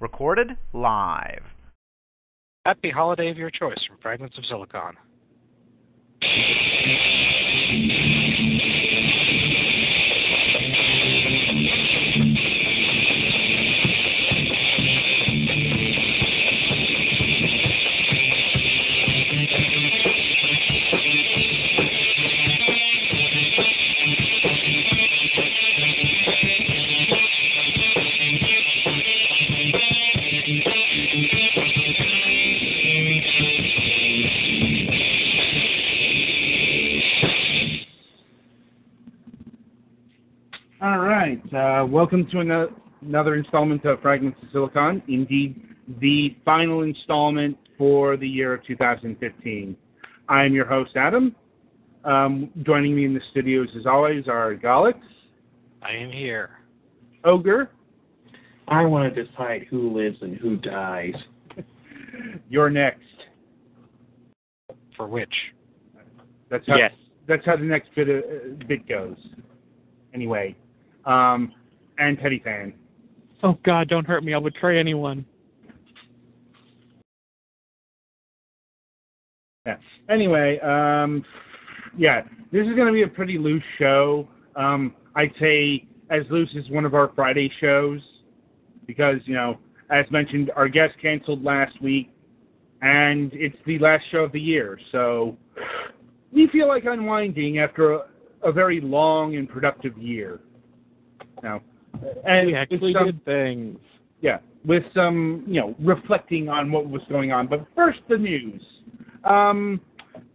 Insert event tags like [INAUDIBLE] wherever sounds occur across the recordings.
Recorded live. Happy holiday of your choice from Fragments of Silicon. Uh, welcome to ano- another installment of Fragments of Silicon. Indeed, the final installment for the year of 2015. I am your host, Adam. Um, joining me in the studios, as always, are Galix, I am here. Ogre, I want to decide who lives and who dies. [LAUGHS] you're next. For which? That's how, Yes. That's how the next bit, uh, bit goes. Anyway, um, and Teddy Fan. Oh God, don't hurt me. I'll betray anyone. Yeah. Anyway, um, yeah, this is going to be a pretty loose show. Um, I'd say as loose as one of our Friday shows because, you know, as mentioned, our guest canceled last week, and it's the last show of the year. So we feel like unwinding after a, a very long and productive year. Now, and we with actually some- did things. yeah, with some, you know, reflecting on what was going on. But first, the news. Um,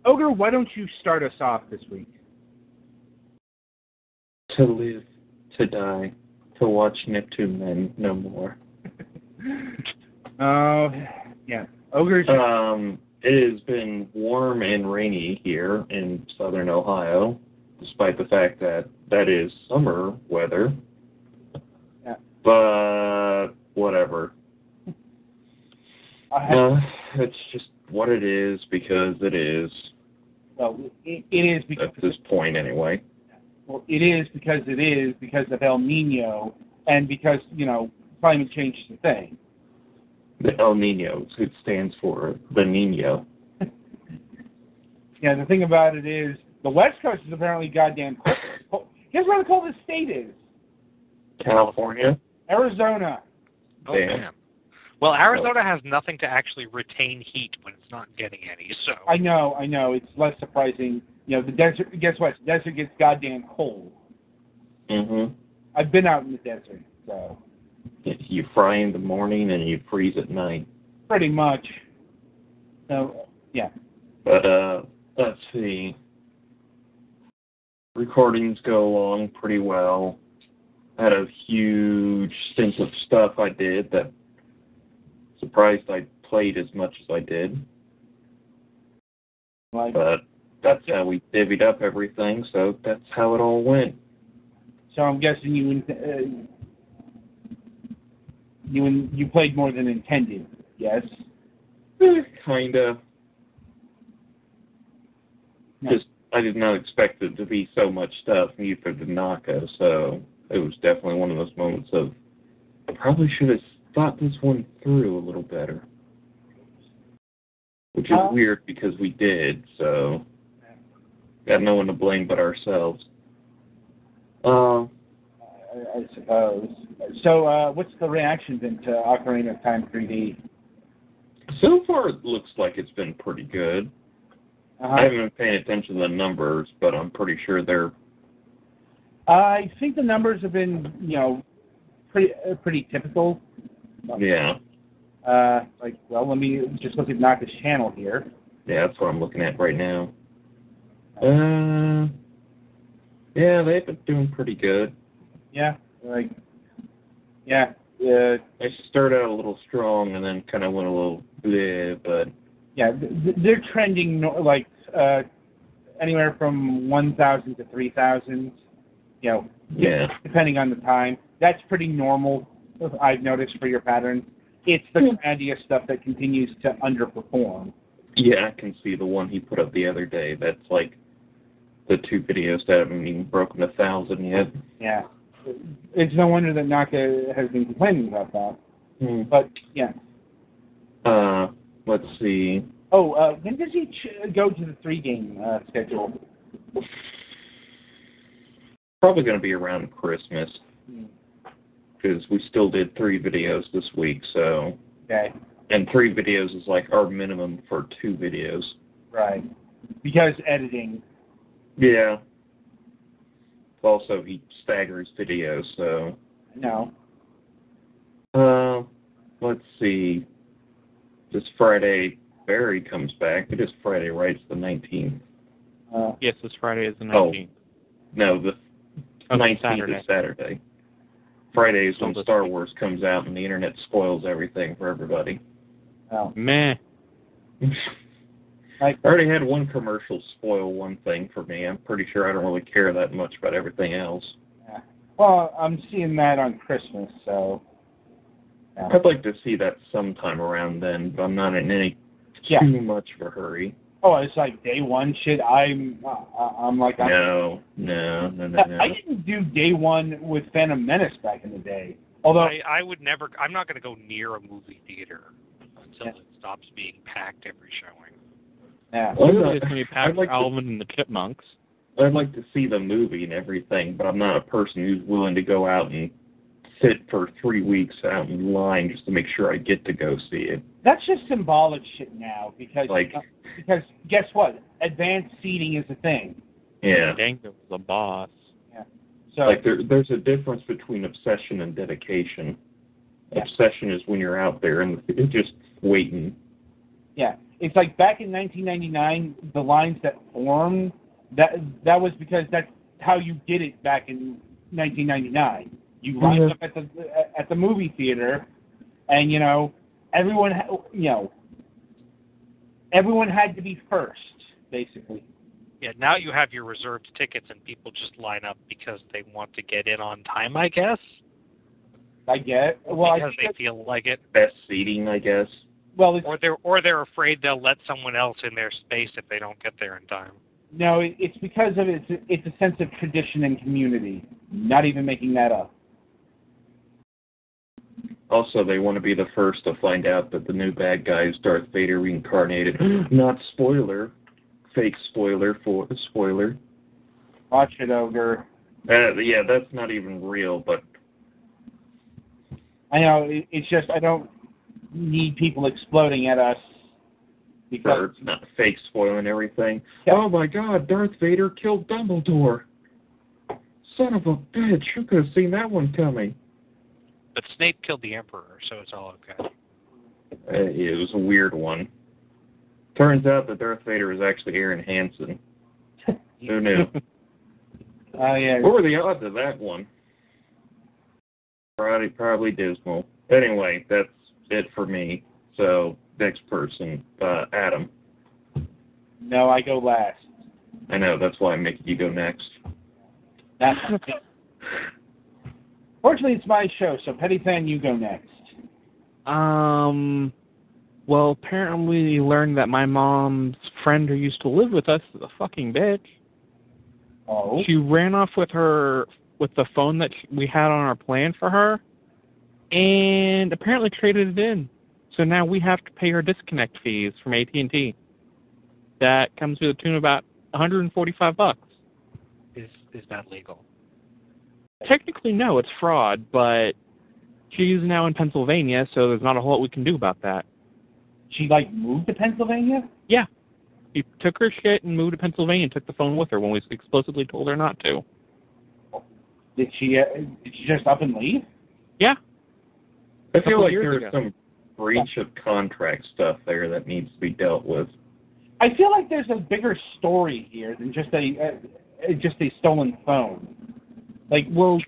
Ogre, why don't you start us off this week? To live, to die, to watch Neptune Men no more. [LAUGHS] Oh, yeah. Ogre's. Um, it has been warm and rainy here in southern Ohio, despite the fact that that is summer weather. But whatever. I Uh, it's just what it is because it is well, it, it is because at this point anyway. well, it is because it is because of El Nino and because you know climate change is a thing. The El Nino, it stands for the Nino. [LAUGHS] Yeah, the thing about it is the West Coast is apparently goddamn cold. Guess where the coldest state is? California. Arizona. Oh, Damn. damn. Well, Arizona has nothing to actually retain heat when it's not getting any, so. I know, I know. It's less surprising. You know, the desert. Guess what? The desert gets goddamn cold. Mhm. I've been out in the desert, so You fry in the morning and you freeze at night. pretty much. So yeah, But uh, let's see. Recordings go along pretty well. Had a huge sense of stuff I did that surprised I played as much as I did. like But that's how we divvied up everything, so that's how it all went. so. I'm guessing you uh, you you played more than intended. Yes. Eh, Kinda. No. Just I did not expect it to be so much stuff, neither did Naka, so it was definitely one of those moments of I probably should have thought this one through a little better. Which is Uh, weird because we did, so got no one to blame but ourselves. Uh, I, I suppose. So, uh, what's the reaction been to Ocarina of Time 3D? so far it looks like it's been pretty good. Uh-huh. I haven't been paying attention to the numbers, but I'm pretty sure they're I think the numbers have been, you know, pretty uh, pretty typical. yeah. Uh, like, well, let me just look at Naka's channel here. Yeah, that's what I'm looking at right now. Uh, yeah, they've been doing pretty good. Yeah, like, yeah, uh, They started out a little strong and then kind of went a little bleh, but yeah. They're trending like uh, anywhere from 1,000 to 3,000. You know, yeah. depending on the time. That's pretty normal. I've noticed for your patterns. It's the trendiest stuff that continues to underperform. Yeah, I can see the one he put up the other day. That's like the two videos that haven't even broken a thousand yet. Yeah. it's no wonder that Naka has been complaining about that. Hmm. But yeah. Uh, let's see. Oh, uh, when does he ch- go to the three game uh, schedule? Probably going to be around Christmas because we still did three videos this week. So, Okay, and three videos is like our minimum for two videos. right. Because editing. Yeah. Also, he staggers videos. So, No. uh, let's see. This Friday, Barry comes back. It is Friday, right? It's the 19th. Uh, Yes, this Friday is the 19th. Oh. No, the 19th Saturday. is Saturday. Friday is when Still this Star week. Wars comes out and the internet spoils everything for everybody. no. Meh. [LAUGHS] I already had one commercial spoil one thing for me. I'm pretty sure I don't really care that much about everything else. yeah. Well, I'm seeing that on Christmas, so. Yeah. I'd like to see that sometime around then, but I'm not in any Yeah. too much of a hurry. Oh, it's like day one shit. I'm, uh, I'm like, I'm, No, no, no, no, no. I didn't do day one with Phantom Menace back in the day. Although, I, I would never. I'm not going to go near a movie theater until Yeah. it stops being packed every showing. yeah. Well, Clearly I'd it's going to be I'd packed like for to- Alvin and the Chipmunks. I'd like to see the movie and everything, but I'm not a person who's willing to go out and sit for three weeks out in line just to make sure I get to go see it. That's just symbolic shit now because Like- uh, because guess what? Advanced seating is a thing. Yeah. Danko was a boss. Yeah. So Like there, there's a difference between obsession and dedication. Yeah. Obsession is when you're out there and [LAUGHS] just waiting. yeah, it's like back in 1999, the lines that formed that that was because that's how you did it back in 1999. You lined Mhm. up at the at the movie theater, and you know everyone ha- you know everyone had to be first, basically. Yeah, now you have your reserved tickets and people just line up because they want to get in on time, I guess. I get well. because I, they feel like it, Best seating, I guess. well, it's, or they're or they're afraid they'll let someone else in their space if they don't get there in time. no, it, it's because of it's it's a sense of tradition and community. Not even making that up. Also, they want to be the first to find out that the new bad guy is Darth Vader reincarnated. [CLEARS THROAT] Not spoiler, fake spoiler for spoiler. Watch it, ogre. Uh, yeah, that's not even real, but I know it's just I don't need people exploding at us because it's not fake spoiling everything. Yeah. Oh my God, Darth Vader killed Dumbledore. Son of a bitch! Who could have seen that one coming? But Snape killed the Emperor, so it's all okay. Uh, it was a weird one. Turns out that Darth Vader is actually Aaron Hansen. [LAUGHS] Who knew? uh, yeah. what were the odds of that one? Probably, probably dismal. Anyway, that's it for me. So next person, uh, Adam. No, I go last. I know that's why I'm making you go next. [LAUGHS] That's Fortunately, it's my show, so Petty Fan, you go next. Um, well, apparently we learned that my mom's friend who used to live with us is a fucking bitch. Oh, She ran off with her with the phone that sh- we had on our plan for her, and apparently traded it in. So now we have to pay her disconnect fees from AT and T. That comes to the tune of about 145 bucks. Is is that legal? Technically, no, it's fraud, but she's now in Pennsylvania, so there's not a whole lot we can do about that. she like moved to Pennsylvania. Yeah. She took her shit and moved to Pennsylvania and took the phone with her when we explicitly told her not to. Did she? Uh, did she just up and leave? Yeah. I feel like there's ago. some breach of contract stuff there that needs to be dealt with. I feel like there's a bigger story here than just a uh, just a stolen phone. Like, well,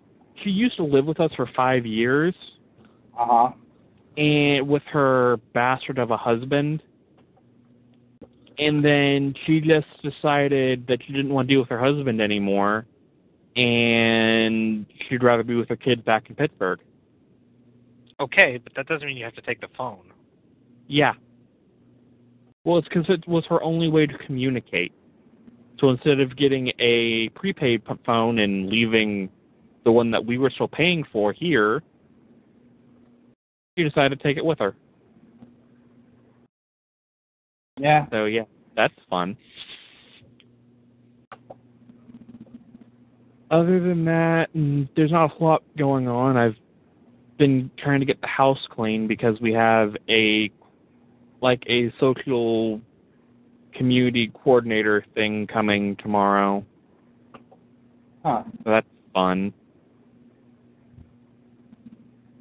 she used to live with us for five years, Uh huh. and with her bastard of a husband. And then she just decided that she didn't want to deal with her husband anymore, and she'd rather be with her kids back in Pittsburgh. Okay, but that doesn't mean you have to take the phone. Yeah. Well, it's because it was her only way to communicate. So instead of getting a prepaid phone and leaving the one that we were still paying for here, she decided to take it with her. Yeah. So yeah, that's fun. Other than that, mm, there's not a whole lot going on. I've been trying to get the house clean because we have a like a social community coordinator thing coming tomorrow. Huh. So that's fun.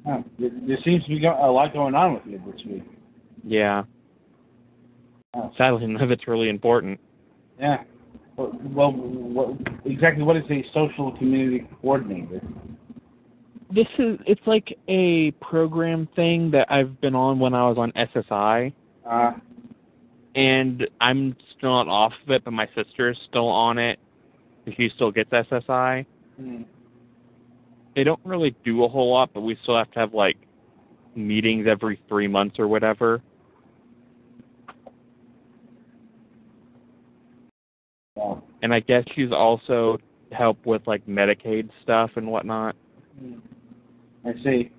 Huh. There, seems to be a lot going on with you this week. Yeah. Sadly, none of it's really important. Yeah. Well, well what, exactly what is a social community coordinator? This is it's like a program thing that I've been on when I was on SSI. Uh, and I'm still not off of it, but my sister's still on it. She still gets SSI. hmm. They don't really do a whole lot, but we still have to have like meetings every three months or whatever. Well, And I guess she's also help with like Medicaid stuff and whatnot. I see.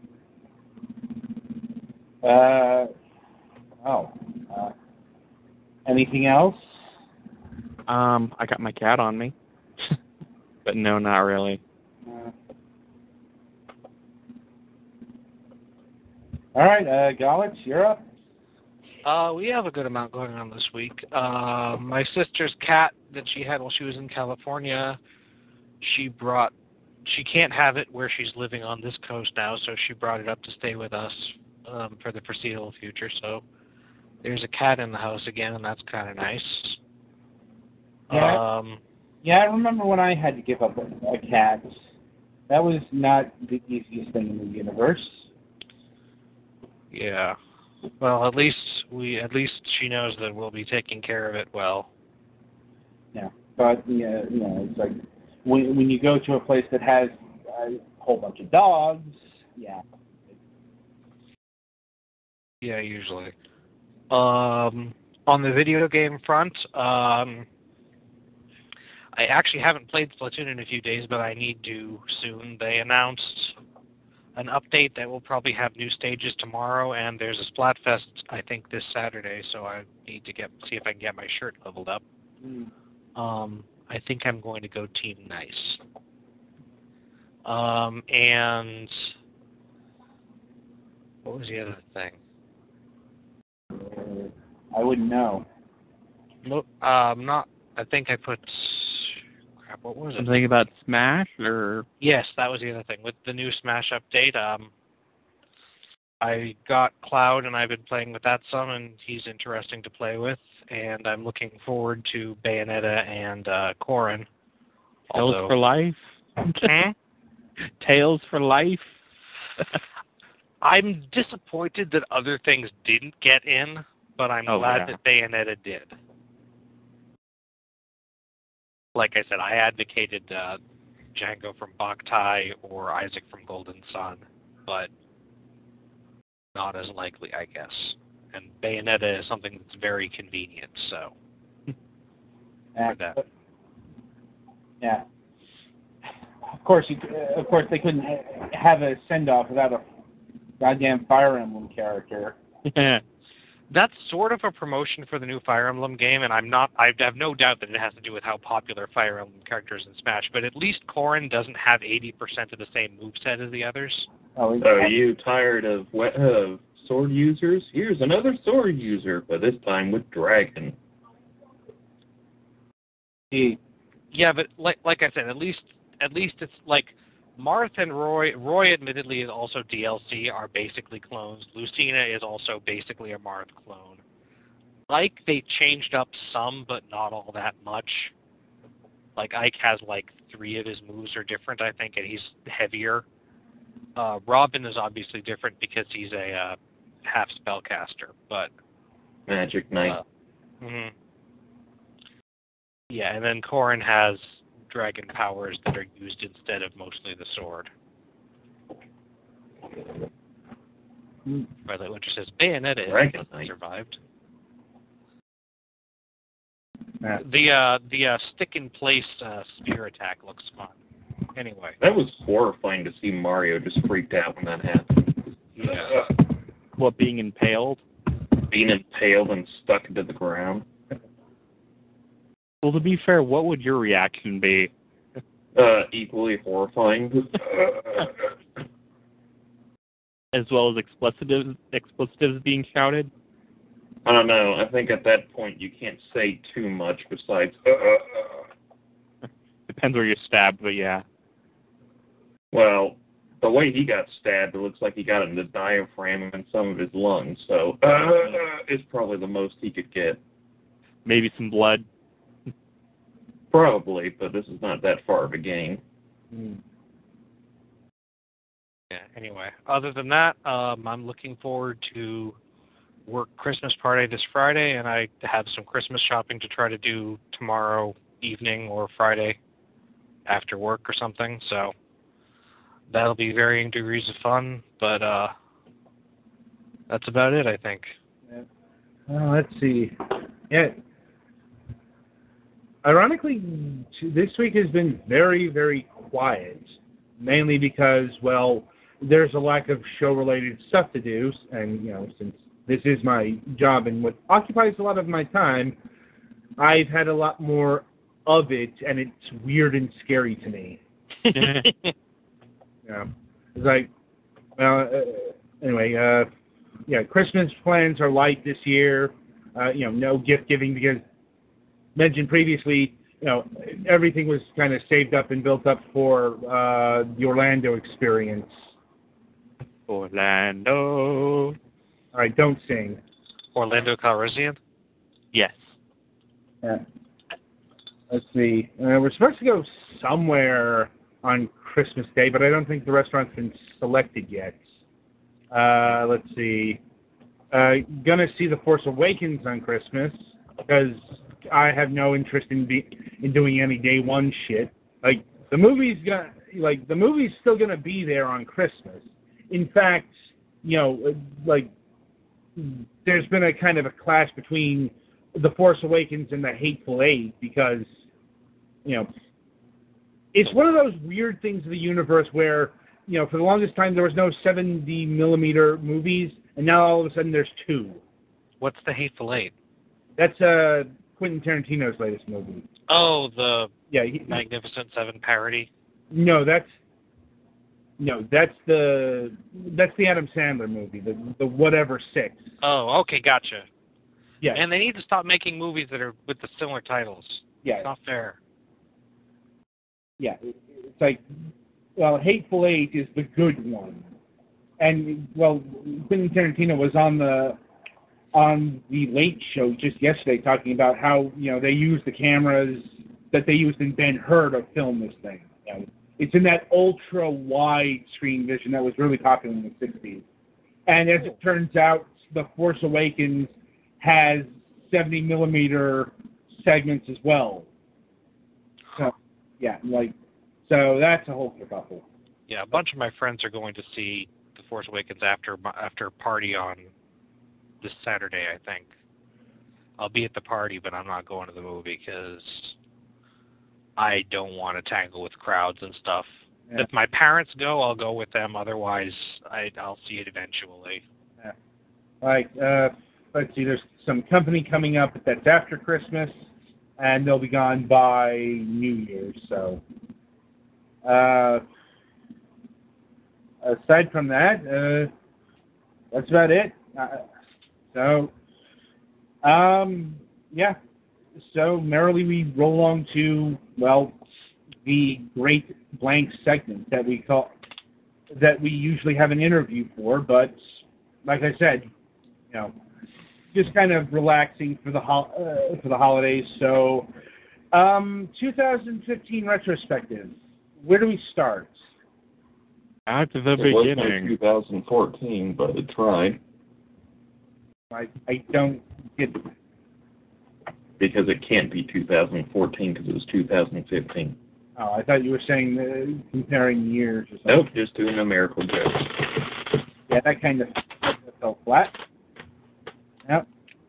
Uh, oh. Uh, anything else? Um, I got my cat on me, [LAUGHS] but no, not really. Uh, all right, uh, Galitz, you're up. Uh, we have a good amount going on this week. Uh, my sister's cat that she had while she was in California, she brought. She can't have it where she's living on this coast now, so she brought it up to stay with us um, for the foreseeable future. So there's a cat in the house again, and that's kind of nice. Yeah. Um, Yeah, I remember when I had to give up a, a cat. That was not the easiest thing in the universe. Yeah. Well, at least we at least she knows that we'll be taking care of it well. Yeah, but yeah, you know, it's like when when you go to a place that has a whole bunch of dogs. Yeah. Yeah, usually. Um, on the video game front, um, I actually haven't played Splatoon in a few days, but I need to soon. They announced an update that will probably have new stages tomorrow, and there's a Splatfest I think this Saturday, so I need to get see if I can get my shirt leveled up. Um, I think I'm going to go Team Nice. Um, and what was the other thing? I wouldn't know. Nope. Um, not. I think I put. Crap. What was it? Something about Smash or Yes, that was the other thing with the new Smash update. Um, I got Cloud and I've been playing with that some, and he's interesting to play with. And I'm looking forward to Bayonetta and uh, Corrin. Tales Also, for Life? Hmm? [LAUGHS] Tales for Life? [LAUGHS] I'm disappointed that other things didn't get in, but I'm Oh, glad yeah. that Bayonetta did. Like I said, I advocated uh, Django from Boktai or Isaac from Golden Sun, but not as likely, I guess. And Bayonetta is something that's very convenient, so Yeah. That. Yeah. Of course, you, uh, of course, they couldn't ha- have a send off without a goddamn Fire Emblem character. [LAUGHS] that's sort of a promotion for the new Fire Emblem game, and I'm not. I have no doubt that it has to do with how popular Fire Emblem characters in Smash. But at least Corrin doesn't have 80% of the same moveset as the others. Oh, he- are you tired of we- of sword users? Here's another sword user, but this time with dragon. he- Yeah, but like like I said, at least at least it's like Marth and Roy. Roy, admittedly, is also DLC. Are basically clones. Lucina is also basically a Marth clone. Like they changed up some, but not all that much. Like Ike has like three of his moves are different, I think, and he's heavier. Uh, Robin is obviously different because he's a uh, half spellcaster, but Magic Knight. uh, mhm. Yeah, and then Corrin has dragon powers that are used instead of mostly the sword. By the way, says Bayonetta Dragon has survived. Yeah. The uh, the uh, stick in place uh, spear attack looks fun. Anyway, That was horrifying to see Mario just freaked out when that happened. Yeah. What being impaled? Being impaled and stuck into the ground. Well, to be fair, what would your reaction be? Uh, equally horrifying. [LAUGHS] As well as expletives, expletives being shouted? I don't know. I think at that point you can't say too much besides. [LAUGHS] Depends where you're stabbed, but yeah. Well, the way he got stabbed, it looks like he got in the diaphragm and some of his lungs. So uh, it's probably the most he could get. Maybe some blood. Probably, but this is not that far of a game. yeah. Anyway, other than that, um, I'm looking forward to work Christmas party this Friday, and I have some Christmas shopping to try to do tomorrow evening or Friday after work or something. So that'll be varying degrees of fun, but uh, that's about it, I think. Well, let's see. Yeah. Ironically, this week has been very, very quiet. Mainly because, well, there's a lack of show-related stuff to do, and you know, since this is my job and what occupies a lot of my time, I've had a lot more of it, and it's weird and scary to me. [LAUGHS] Yeah. It's like, well, uh, anyway, uh, yeah, Christmas plans are light this year. Uh, you know, no gift giving because mentioned previously, you know, everything was kind of saved up and built up for uh, the Orlando experience. Orlando. All right, don't sing. Orlando Calrissian? Yes. Yeah. Let's see. Uh, we're supposed to go somewhere on Christmas Day, but I don't think the restaurant's been selected yet. Uh, let's see. Uh, gonna see The Force Awakens on Christmas because I have no interest in be in doing any day one shit. Like the movie's gonna like the movie's still gonna be there on Christmas. In fact, you know, like there's been a kind of a clash between the Force Awakens and the Hateful Eight because, you know, it's one of those weird things of the universe where, you know, for the longest time there was no 70 millimeter movies, and now all of a sudden there's two. What's the Hateful Eight? That's uh Quentin Tarantino's latest movie. Oh, the Yeah, he, Magnificent Seven parody. no, that's no, that's the that's the Adam Sandler movie, the the whatever six. Oh, okay, gotcha. Yeah, And they need to stop making movies that are with the similar titles. yeah, It's not fair. yeah. It's like, well, Hateful Eight is the good one, and well, Quentin Tarantino was on the on the Late Show just yesterday talking about how you know they use the cameras that they used in Ben Hur to film this thing. It's in that ultra wide screen vision that was really popular in the '60s, and as it turns out, The Force Awakens has 70 millimeter segments as well. So, yeah, like, so that's a whole kerfuffle. Yeah, a bunch of my friends are going to see The Force Awakens after after a party on this Saturday, I think. I'll be at the party, but I'm not going to the movie because I don't want to tangle with crowds and stuff. Yeah. If my parents go, I'll go with them. Otherwise, I, I'll see it eventually. Like, uh, let's see, there's some company coming up but that's after Christmas, and they'll be gone by New Year's. So, uh, aside from that, uh, that's about it. Uh, so, um, yeah. So merrily we roll on to well, the great blank segment that we call that we usually have an interview for, but like I said, you know, just kind of relaxing for the hol- uh, for the holidays. So, um, 2015 retrospective. Where do we start? At the it was my beginning. 2014, but it tried I I don't get. because it can't be 2014 because it was 2015. Oh, I thought you were saying uh, comparing years or something. Nope, just doing a miracle joke. Yeah, that kind of fell flat. Yep.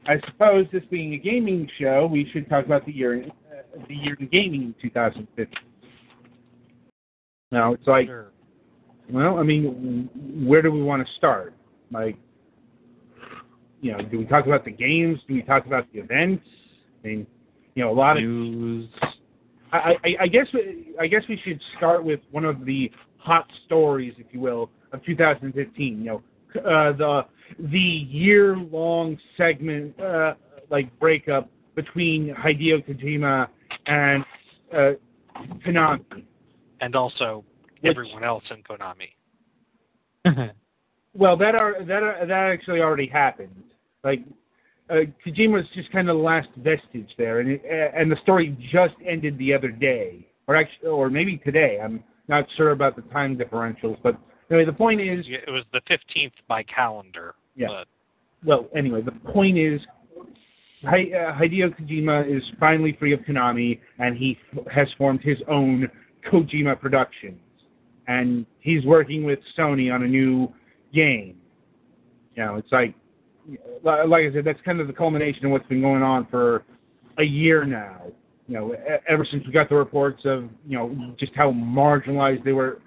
I suppose this being a gaming show, we should talk about the year uh, the year in gaming in 2015. Now it's like, Sure. well, I mean, where do we want to start? Like, you know, do we talk about the games? Do we talk about the events? I mean, you know, a lot of News. I, I, I guess we, I guess we should start with one of the hot stories, if you will, of 2015. You know, uh, the the year long segment uh, like breakup between Hideo Kojima and uh, Konami. And also Which- everyone else in Konami. [LAUGHS] Well, that are that are, that actually already happened. Like uh, Kojima's just kind of the last vestige there, and it, and the story just ended the other day, or actually, or maybe today. I'm not sure about the time differentials, but anyway, the point is, It was the 15th by calendar. Yeah. But well, anyway, the point is, uh, Hideo Kojima is finally free of Konami, and he f- has formed his own Kojima Productions, and he's working with Sony on a new game. You know, it's like, li- like I said, that's kind of the culmination of what's been going on for a year now. You know, ever since we got the reports of you know just how marginalized they were.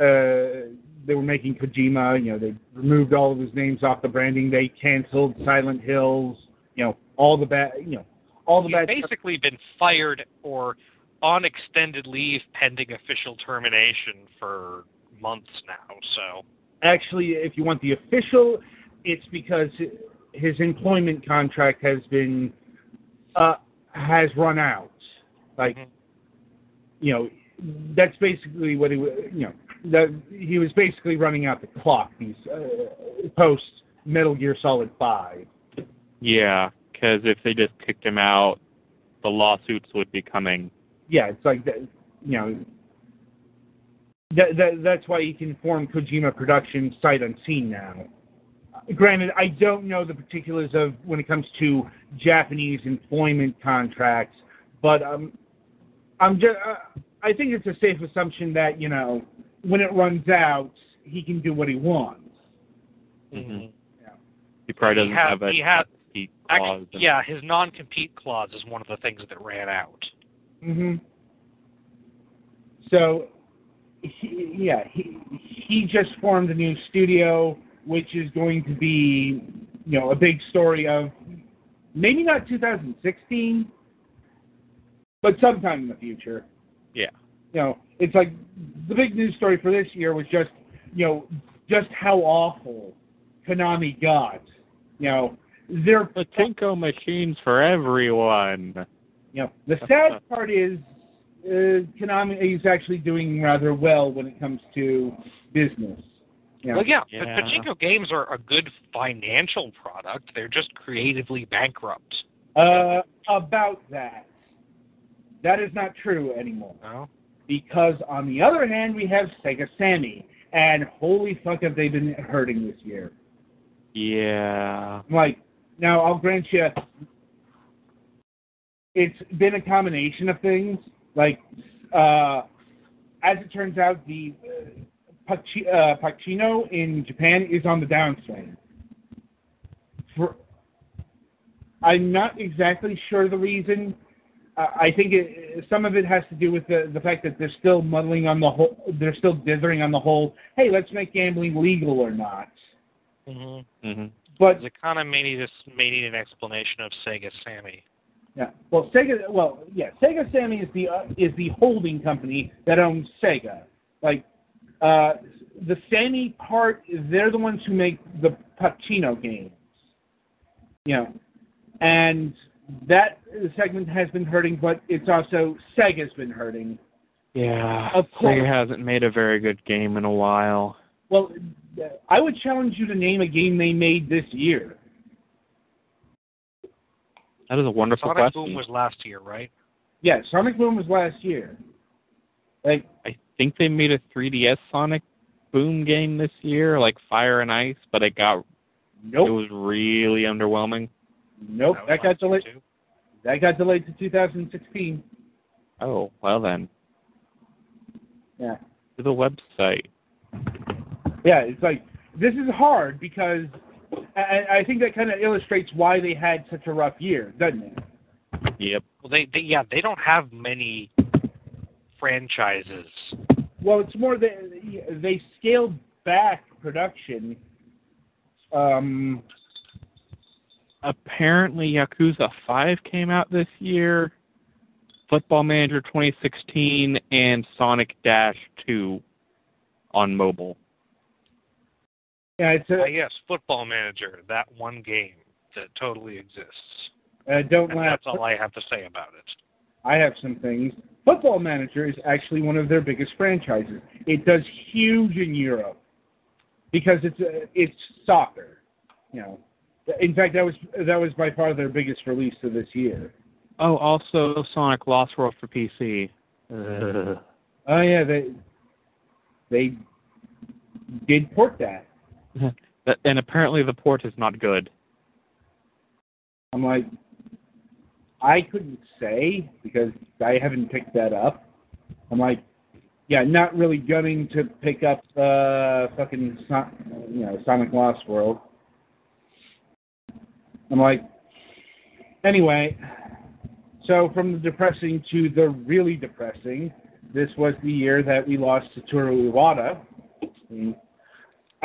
Uh, they were making Kojima. You know, they removed all of his names off the branding. They canceled Silent Hills. You know, all the bad. You know, all the he's bad. basically been fired or on extended leave pending official termination for months now. So Actually, if you want the official, it's because his employment contract has been uh, has run out. Like, Mhm. you know, that's basically what he you know that he was basically running out the clock. These uh, post Metal Gear Solid Five. yeah, because if they just kicked him out, the lawsuits would be coming. yeah, it's like that. You know, that, that that's why he can form Kojima Productions sight unseen now. Granted, I don't know the particulars of when it comes to Japanese employment contracts, but um, I'm just uh, I think it's a safe assumption that you know when it runs out, he can do what he wants. Mhm. He probably doesn't had- have a he had- compete actually, clause. yeah, his non-compete clause is one of the things that ran out. Mm-hmm. So, he, yeah, he he just formed a new studio, which is going to be, you know, a big story of maybe not 2016, but sometime in the future. Yeah. You know, it's like the big news story for this year was just, you know, just how awful Konami got. You know, their Pachinko machines for everyone. You know, the sad [LAUGHS] part is Konami is actually doing rather well when it comes to business. You know, Well, yeah, Yeah. but pachinko games are a good financial product. They're just creatively bankrupt. uh, about that, that is not true anymore. No? Because on the other hand, we have Sega Sammy, and holy fuck, have they been hurting this year? Yeah. Like, now I'll grant you, it's been a combination of things. Like, uh, as it turns out, the uh, uh, pachinko in Japan is on the downswing. For, I'm not exactly sure the reason. Uh, I think it, some of it has to do with the the fact that they're still muddling on the whole. They're still dithering on the whole. Hey, let's make gambling legal or not. Mm-hmm. hmm But It kind of may need, a, may need an explanation of Sega Sammy. Yeah. Well, Sega. Well, yeah. Sega Sammy is the uh, is the holding company that owns Sega. Like, uh, the Sammy part, they're the ones who make the pachinko games. You know, and that segment has been hurting, but it's also Sega's been hurting. Yeah. Of course. Sega hasn't made a very good game in a while. Well, I would challenge you to name a game they made this year. That is a wonderful question. Sonic question. Boom was last year, right? Yeah, Sonic Boom was last year. Like, I think they made a 3DS Sonic Boom game this year, like Fire and Ice, but it got nope, it was really underwhelming. nope, was that got delayed. too. That got delayed to 2016. Oh, well then. Yeah. To the website. Yeah, it's like this is hard because I, I think that kind of illustrates why they had such a rough year, doesn't it? Yep. Well, they, they yeah, they don't have many franchises. well, it's more that they scaled back production. Um, Apparently, Yakuza 5 came out this year, Football Manager 2016, and Sonic Dash 2 on mobile. Yeah, it's a, Uh, yes, Football Manager, that one game that totally exists. uh, don't And laugh. that's all I have to say about it. I have some things. Football Manager is actually one of their biggest franchises. It does huge in Europe because it's uh, it's soccer. You know, in fact, that was that was by far their biggest release of this year. Oh, also Sonic Lost World for PC. Oh yeah, they they did port that. And apparently the port is not good. I'm like, I couldn't say because I haven't picked that up. I'm like, yeah, not really gunning to pick up uh fucking you know Sonic Lost World. I'm like, anyway. So from the depressing to the really depressing, this was the year that we lost Satoru Iwata.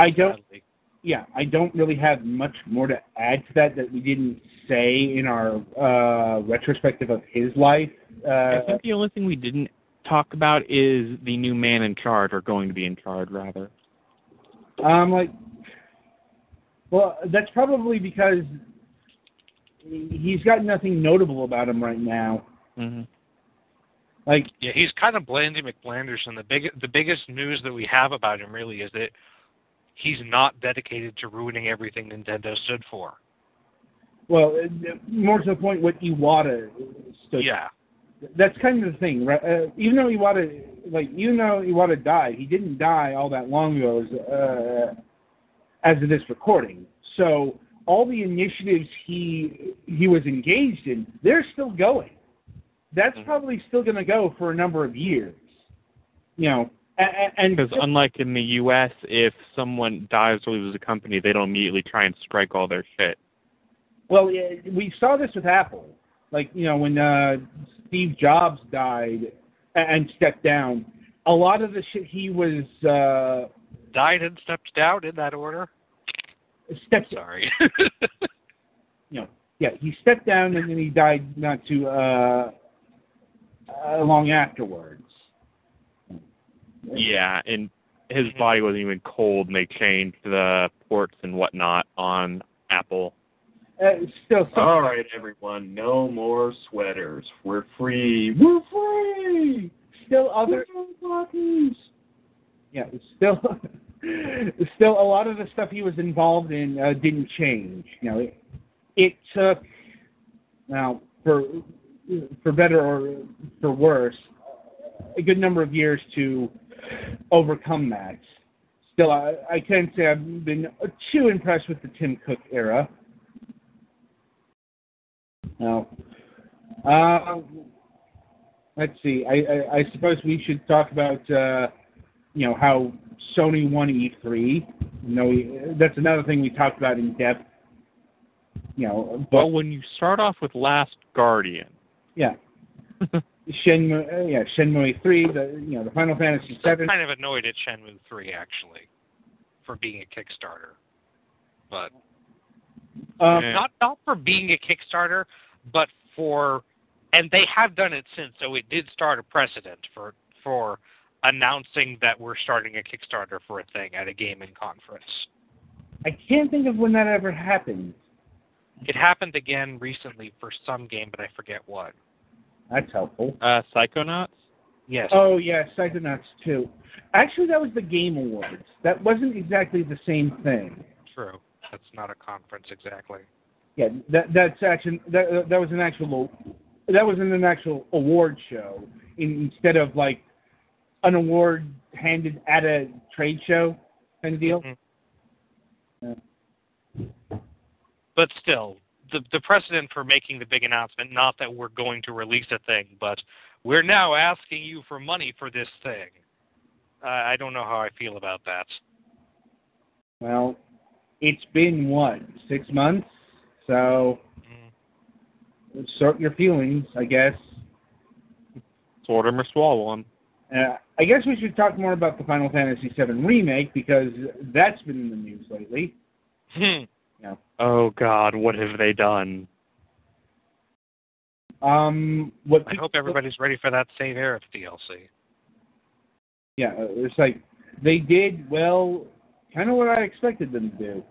And I don't Sadly. yeah, I don't really have much more to add to that that we didn't say in our uh, retrospective of his life. I Uh, think the only thing we didn't talk about is the new man in charge, or going to be in charge, rather. I'm like, well, that's probably because he's got nothing notable about him right now. hmm Like, Yeah, he's kind of Blandy McBlanderson. The big, the biggest news that we have about him really is that he's not dedicated to ruining everything Nintendo stood for. well, uh, more to the point, what Iwata stood. Yeah, That's kind of the thing, right? Uh, even though Iwata, like, even though Iwata died, he didn't die all that long ago, as, uh, as of this recording. So all the initiatives he he was engaged in, they're still going. That's Mhm. probably still going to go for a number of years. You know, and, and Because unlike in the U.S., if someone dies or leaves a company, they don't immediately try and strike all their shit. Well, yeah, we saw this with Apple. Like, you know, when uh, Steve Jobs died and stepped down, a lot of the shit he was uh, died and stepped down in that order. stepped, Sorry. [LAUGHS] you know, yeah, he stepped down and then he died not too uh, uh, long afterwards. Yeah, and his Mhm. body wasn't even cold, and they changed the ports and whatnot on Apple. Uh, still, some, All right, everyone, no more sweaters. We're free. We're free. still other, Push buttons. yeah, still, [LAUGHS] still a lot of the stuff he was involved in uh, didn't change. You know, it, it took now for for better or for worse a good number of years to overcome that. Still, I, I can't say I've been too impressed with the Tim Cook era. Now, uh, let's see. I, I, I suppose we should talk about uh, you know how Sony won E3. You know, we, that's another thing we talked about in depth. You know, but Well, when you start off with Last Guardian, yeah, [LAUGHS] Shenmue, uh, yeah, Shenmue 3, the you know the Final Fantasy I'm 7. kind of annoyed at Shenmue 3 actually for being a Kickstarter, but Um, Yeah. not not for being a Kickstarter, but for and they have done it since. So it did start a precedent for for announcing that we're starting a Kickstarter for a thing at a gaming conference. I can't think of when that ever happened. It happened again recently for some game, but I forget what. That's helpful. uh, Psychonauts. Yes. Oh yeah, Psychonauts 2. Actually, that was the Game Awards. That wasn't exactly the same thing. True. That's not a conference exactly. Yeah, that that's actually that that was an actual that was in an actual award show in, instead of like an award handed at a trade show kind of deal. Mhm. Yeah. But still, the the precedent for making the big announcement, not that we're going to release a thing, but we're now asking you for money for this thing. Uh, I don't know how I feel about that. Well, it's been what six months, so Mm. sort your feelings, I guess. Sword 'em or swallow 'em. Uh, I guess we should talk more about the Final Fantasy VII remake because that's been in the news lately. Hmm. Oh God, what have they done? Um, what I hope everybody's ready for that Save Aerith DLC. Yeah, uh, it's like they did well, kind of what I expected them to do.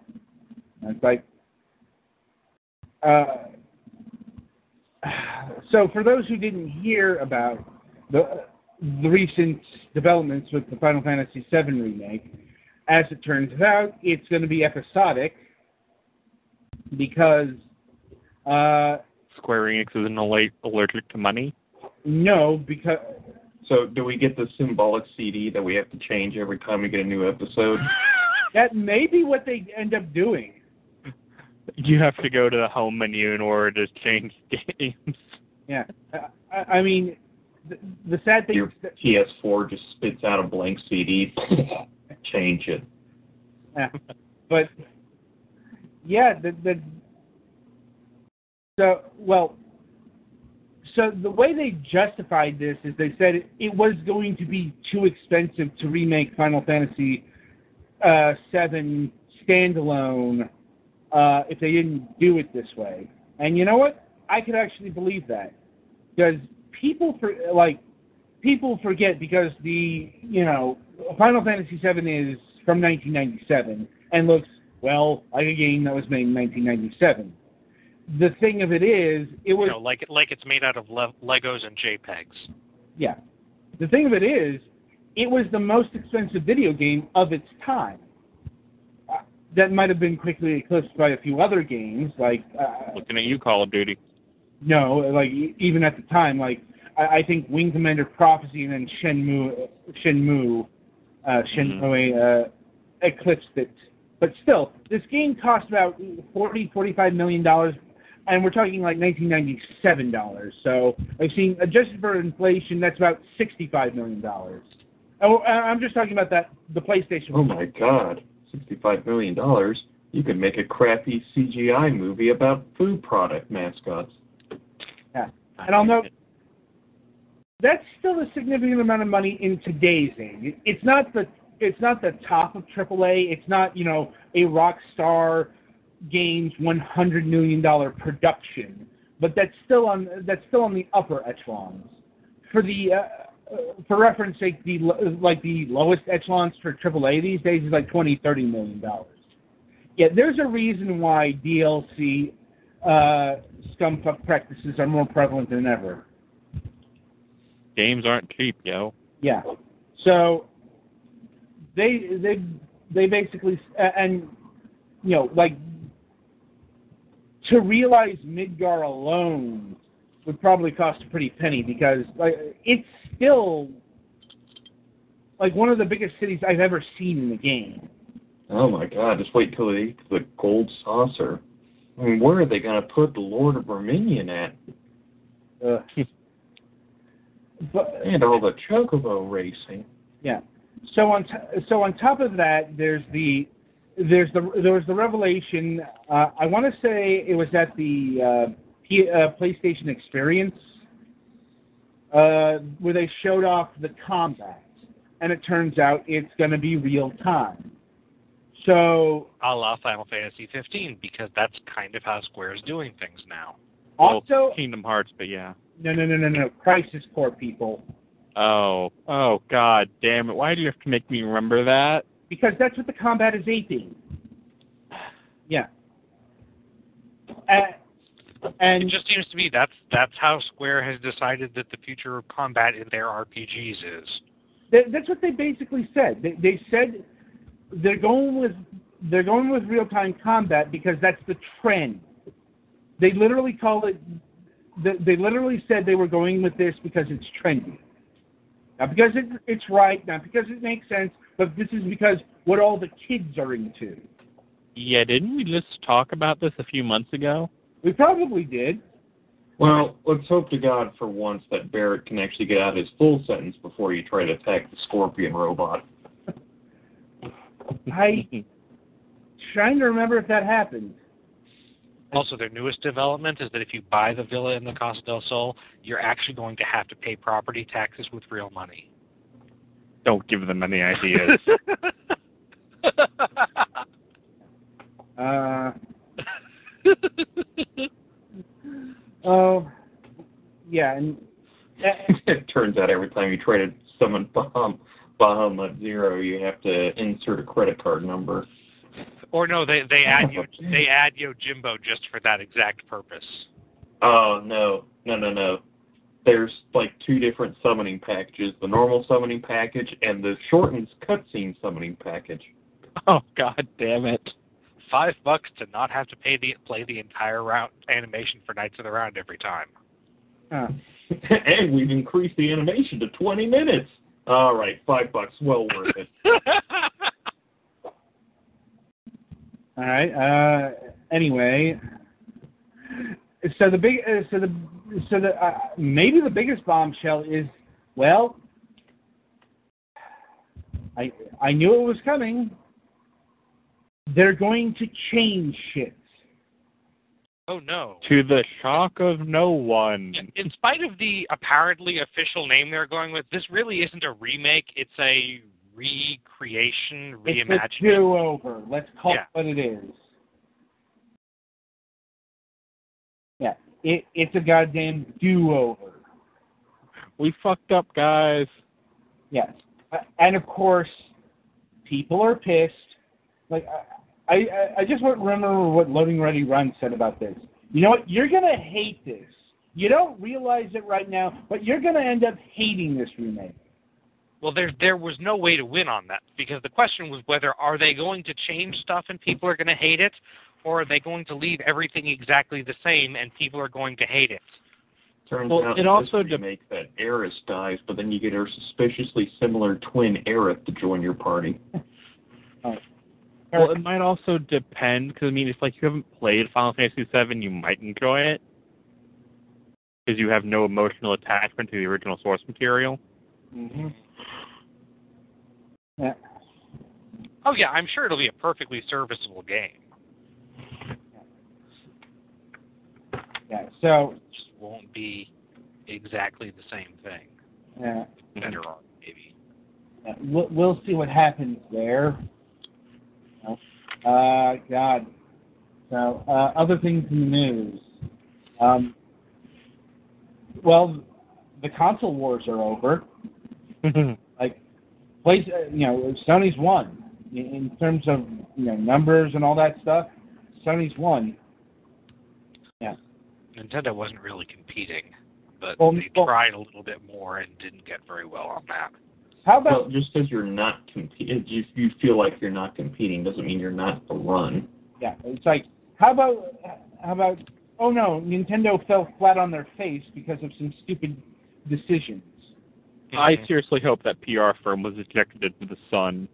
It's like, uh, [SIGHS] so for those who didn't hear about the the recent developments with the Final Fantasy VII remake, as it turns out, it's going to be episodic because uh, Square Enix isn't alle- allergic to money. no, because So, do we get the symbolic CD that we have to change every time we get a new episode? [LAUGHS] that may be what they end up doing. You have to go to the home menu in order to change [LAUGHS] games. Yeah, I, I mean, the, the sad thing Your is that, PS4 just spits out a blank CD. [LAUGHS] Change it. yeah, but yeah, the, the so well, so the way they justified this is they said it, it was going to be too expensive to remake Final Fantasy uh, Seven standalone uh, if they didn't do it this way. And you know what? I could actually believe that because people for like people forget because the you know Final Fantasy VII is from 1997 and looks well like a game that was made in 1997. The thing of it is, it was You know, like like it's made out of le- Legos and JPEGs. yeah. The thing of it is, it was the most expensive video game of its time. Uh, that might have been quickly eclipsed by a few other games, like uh, Looking at you, Call of Duty. no, like e- even at the time, like I, I think Wing Commander Prophecy and then Shenmue, Shenmue, uh, Shenmue uh, eclipsed it. But still, this game cost about forty, forty-five million dollars, and we're talking like 1997 dollars. So I've seen adjusted for inflation, that's about 65 million dollars. Oh, I- I'm just talking about that the PlayStation. Oh my god. $65 million. You could make a crappy CGI movie about food product mascots. Yeah. And I'll note that's still a significant amount of money in today's age. It's not the it's not the top of AAA. It's not you know a Rockstar Games 100 million dollar production, but that's still on that's still on the upper echelons. For the uh, uh, for reference sake, the like the lowest echelons for AAA these days is like 20 30 million dollars. Yeah, there's a reason why DLC uh, scumfuck practices are more prevalent than ever. Games aren't cheap, yo. Yeah. So they they they basically and you know like to realize Midgar alone would probably cost a pretty penny because like it's still like one of the biggest cities I've ever seen in the game. Oh my god, just wait till they eat the gold saucer. I mean, where are they going to put the Lord of Verminion at? Uh, [LAUGHS] but And all the chocobo racing. Yeah. So on t- so on top of that, there's the there's the there was the revelation. Uh, I want to say it was at the uh, P- uh, PlayStation Experience uh, where they showed off the combat, and it turns out it's going to be real time. So A la Final Fantasy 15, because that's kind of how Square is doing things now. also, well, Kingdom Hearts, but yeah. no, no, no, no, no, Crisis Core people, Oh, oh, god damn it! Why do you have to make me remember that? because that's what the combat is aping. Yeah. Uh, and It just seems to be that's that's how Square has decided that the future of combat in their RPGs is. That, that's what they basically said. They, they said they're going with they're going with real time combat because that's the trend. They literally call it. They, they literally said they were going with this because it's trendy, not because it, it's right, not because it makes sense, but this is because what all the kids are into. Yeah, didn't we just talk about this a few months ago? We probably did. Well, let's hope to God for once that Barrett can actually get out his full sentence before you try to attack the scorpion robot. [LAUGHS] I trying to remember if that happened. Also, their newest development is that if you buy the villa in the Casa del Sol, you're actually going to have to pay property taxes with real money. Don't give them any ideas. [LAUGHS] Uh, [LAUGHS] oh, yeah, and [LAUGHS] it turns out every time you try to summon Baham, Bahamut Zero, you have to insert a credit card number. Or no, they they add you [LAUGHS] they add Yojimbo just for that exact purpose. Oh no, no, no, no. There's like two different summoning packages: the normal summoning package and the shortened cutscene summoning package. oh god damn it. Five bucks to not have to pay the play the entire round animation for Knights of the Round every time. uh, [LAUGHS] and we've increased the animation to 20 minutes. All right, five bucks, well worth it. [LAUGHS] all right. Uh, anyway, so the big, uh, so the, so the uh, maybe the biggest bombshell is, well, I I knew it was coming. They're going to change shit. oh no. To the shock of no one. In spite of the apparently official name they're going with, this really isn't a remake. It's a recreation, It's a reimagining. do-over. Let's call Yeah. it what it is. Yeah, it, it's a goddamn do-over. We fucked up, guys. Yes, Uh, and of course, people are pissed. Like I, I, I just want to remember what Loading Ready Run said about this. You know what? You're gonna hate this. You don't realize it right now, but you're gonna end up hating this remake. Well, there there was no way to win on that because the question was whether are they going to change stuff and people are going to hate it, or are they going to leave everything exactly the same and people are going to hate it. Turns Well, out it also this de- remake that Aeris dies, but then you get her suspiciously similar twin Aerith to join your party. [LAUGHS] Well, it might also depend because I mean, if like you haven't played Final Fantasy VII, you might enjoy it because you have no emotional attachment to the original source material. Mm-hmm. Yeah. Oh yeah, I'm sure it'll be a perfectly serviceable game. Yeah. So, It just won't be exactly the same thing. yeah. Better on maybe. Yeah, we'll, we'll see what happens there. Uh, God. So, uh, other things in the news. Um, well, the console wars are over. [LAUGHS] Like, place, uh, you know, Sony's won in, in terms of you know numbers and all that stuff. Sony's won. Yeah. Nintendo wasn't really competing, but Well, they well- tried a little bit more and didn't get very well on that. How Well, about just because you're not competing, you, you feel like you're not competing doesn't mean you're not a run. yeah? It's like how about how about oh no, Nintendo fell flat on their face because of some stupid decisions. I seriously hope that PR firm was ejected into the sun.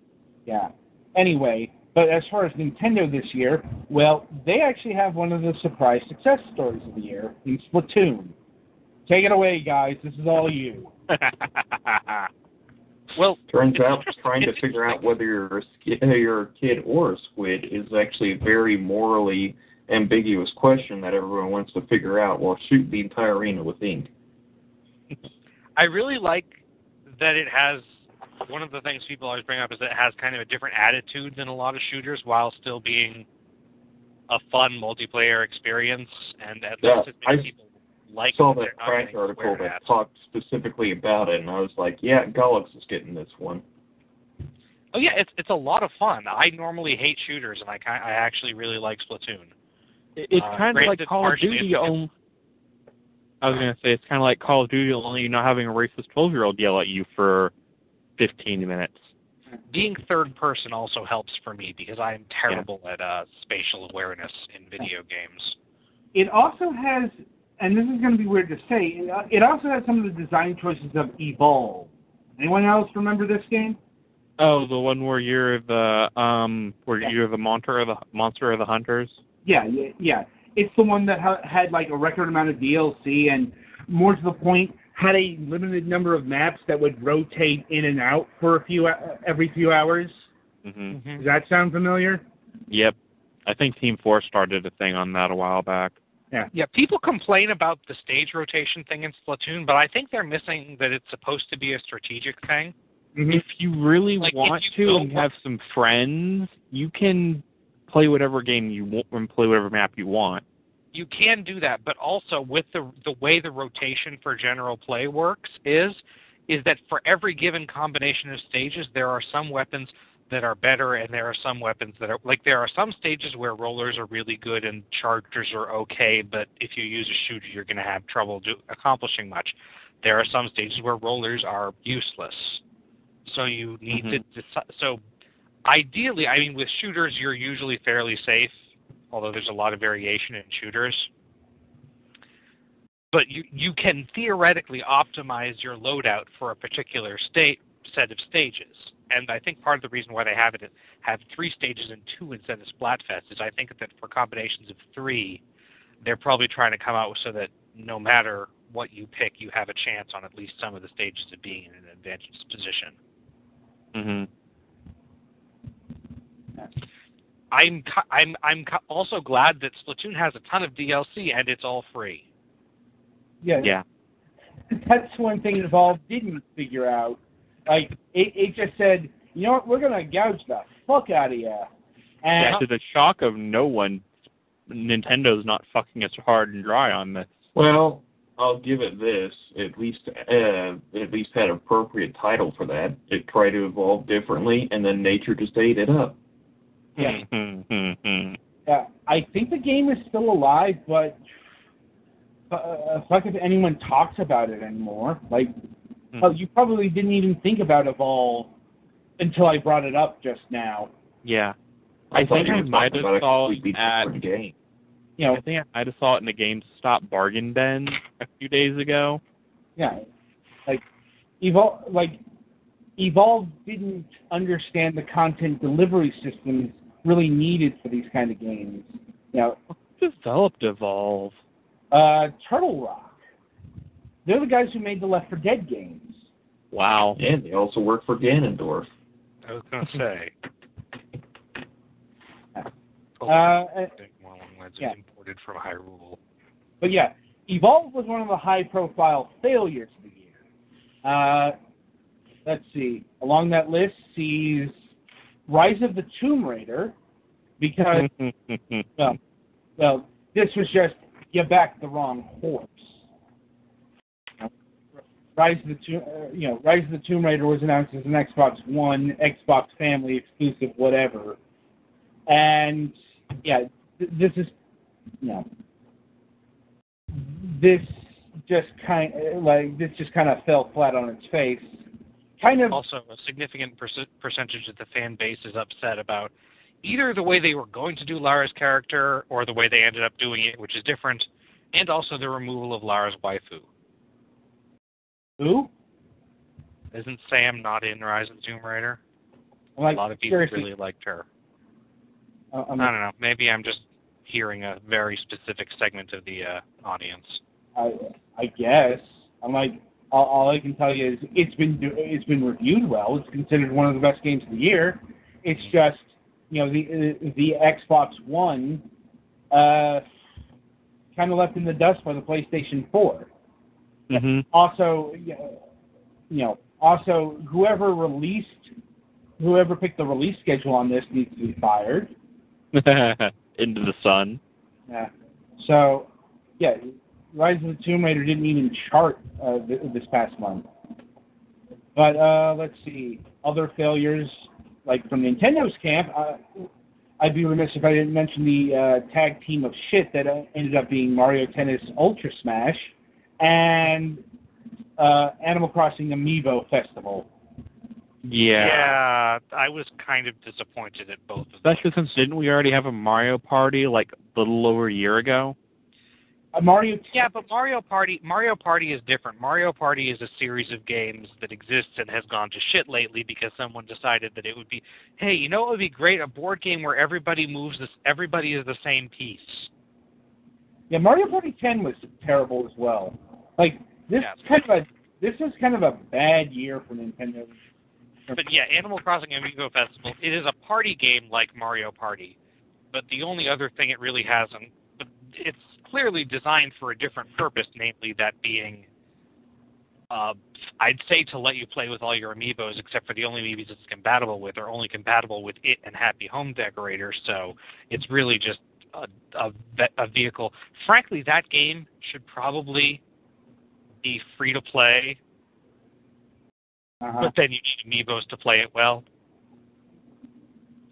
Yeah. Anyway, but as far as Nintendo this year, well, they actually have one of the surprise success stories of the year in Splatoon. Take it away, guys. This is all you. [LAUGHS] Well, Turns out trying to figure out whether you're a, sk- uh, you're a kid or a squid is actually a very morally ambiguous question that everyone wants to figure out. Well, shoot the entire arena with ink. I really like that it has one of the things people always bring up is that it has kind of a different attitude than a lot of shooters while still being a fun multiplayer experience and at Yeah, least it makes I people like saw what that they're not crack getting article that at. talked specifically about it, and I was like, yeah, Gollux is getting this one. Oh yeah, it's it's a lot of fun. I normally hate shooters and I ki I actually really like Splatoon. It- It's Uh, kind of granted, like Call of partially Duty. it's- Only, I was gonna say it's kind of like Call of Duty, only you're not having a racist twelve-year-old yell at you for fifteen minutes. Being third person also helps for me because I am terrible at uh, spatial awareness in video games. It also has, and this is going to be weird to say, it, uh, also has some of the design choices of Evolve. Anyone else remember this game? Oh, the one where you're the um, where Yeah. you're the monster of the monster or the hunters. Yeah, yeah, yeah. It's the one that ha- had like a record amount of DLC and more to the point had a limited number of maps that would rotate in and out for a few uh, every few hours. hmm Does that sound familiar? Yep, I think Team Four started a thing on that a while back. Yeah, Yeah. people complain about the stage rotation thing in Splatoon, but I think they're missing that it's supposed to be a strategic thing. Mhm. if you really Like, want you to and have some friends, you can play whatever game you want and play whatever map you want. you can do that, but also with the the way the rotation for general play works is is that for every given combination of stages, there are some weapons that are better, and there are some weapons that are like there are some stages where rollers are really good and chargers are okay, but if you use a shooter, you're going to have trouble do, accomplishing much. There are some stages where rollers are useless, so you need to mm-hmm. decide. So ideally, I mean, with shooters, you're usually fairly safe although there's a lot of variation in shooters. But you you can theoretically optimize your loadout for a particular state set of stages. And I think part of the reason why they have it have three stages and two instead of Splatfest is I think that for combinations of three, they're probably trying to come out so that no matter what you pick, you have a chance on at least some of the stages of being in an advantageous position. hmm I'm ki- I'm I'm ki- also glad that Splatoon has a ton of DLC and it's all free. Yeah, Yeah. that's one thing Evolve didn't figure out. Like it, it just said, you know what, we're gonna gouge the fuck out of you. And Yeah, to the shock of no one, Nintendo's not fucking us hard and dry on this. Well, I'll give it this. At least, uh, at least had appropriate title for that. It tried to evolve differently, and then nature just ate it up. Yeah. Hmm, uh, I think the game is still alive, but uh, fuck if anyone talks about it anymore. Like, Hmm. oh, you probably didn't even think about Evolve until I brought it up just now. yeah. I, I think I might have saw completely at game. You know, I think I might have saw it in the game Stop Bargain Bin a few days ago. yeah, like Evolve, like Evolve didn't understand the content delivery systems really needed for these kind of games. You know, Developed Evolve. uh, Turtle Rock. They're the guys who made the Left 4 Dead games. Wow. And they also work for Ganondorf. I was going to say. [LAUGHS] Uh, uh, well, yeah. imported from Hyrule. But yeah, Evolve was one of the high-profile failures of the year. Uh, let's see. Along that list sees Rise of the Tomb Raider, because [LAUGHS] well, well, this was just you backed the wrong horse. Rise of the Tomb, uh, you know, Rise of the Tomb Raider was announced as an Xbox One, Xbox Family exclusive, whatever. And yeah, th- this is, you know, this just kind like this just kind of fell flat on its face. Kind of, Also, a significant perc- percentage of the fan base is upset about either the way they were going to do Lara's character or the way they ended up doing it, which is different, and also the removal of Lara's waifu. who? Isn't Sam not in Rise of the Tomb Raider? Like, a lot of people seriously, really liked her. uh, I'm, I don't know. Maybe I'm just hearing a very specific segment of the uh, audience. I, I guess. I'm like, all, all I can tell you is it's been it's been reviewed well. It's considered one of the best games of the year. It's just you know the the Xbox One uh, kind of left in the dust by the PlayStation 4. hmm Also, you know, also whoever released whoever picked the release schedule on this needs to be fired. [LAUGHS] Into the sun. Yeah. So, yeah, Rise of the Tomb Raider didn't even chart uh, th- this past month. But uh, let's see, other failures like from Nintendo's camp. Uh, I'd be remiss if I didn't mention the uh, tag team of shit that uh, ended up being Mario Tennis Ultra Smash and uh, Animal Crossing Amiibo Festival. Yeah. Yeah, I was kind of disappointed at both of them. Especially since didn't we already have a Mario Party like a little over a year ago? Uh, Mario. Yeah, but Mario Party Mario Party is different. Mario Party is a series of games that exists and has gone to shit lately because someone decided that it would be, hey, you know what would be great? A board game where everybody moves this everybody is the same piece. Yeah, Mario Party 10 was terrible as well. Like this Yeah. kind of a this is kind of a bad year for Nintendo. But yeah, Animal Crossing Amiibo Festival, it is a party game like Mario Party. But the only other thing it really has and but it's clearly designed for a different purpose, namely that being uh, I'd say to let you play with all your amiibos, except for the only amiibos it's compatible with are only compatible with it and Happy Home Decorator. So it's really just a, a, a vehicle. Frankly, that game should probably be free to play, Uh-huh. but then you need amiibos to play it well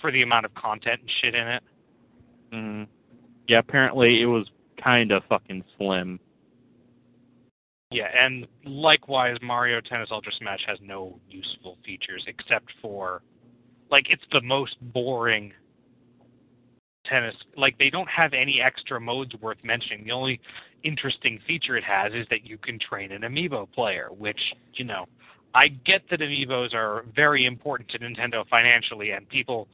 for the amount of content and shit in it. Mm. Yeah, apparently it was kind of fucking slim. Yeah, and likewise, Mario Tennis Ultra Smash has no useful features except for, like, it's the most boring tennis. Like, they don't have any extra modes worth mentioning. The only interesting feature it has is that you can train an amiibo player, which, you know, I get that amiibos are very important to Nintendo financially, and people.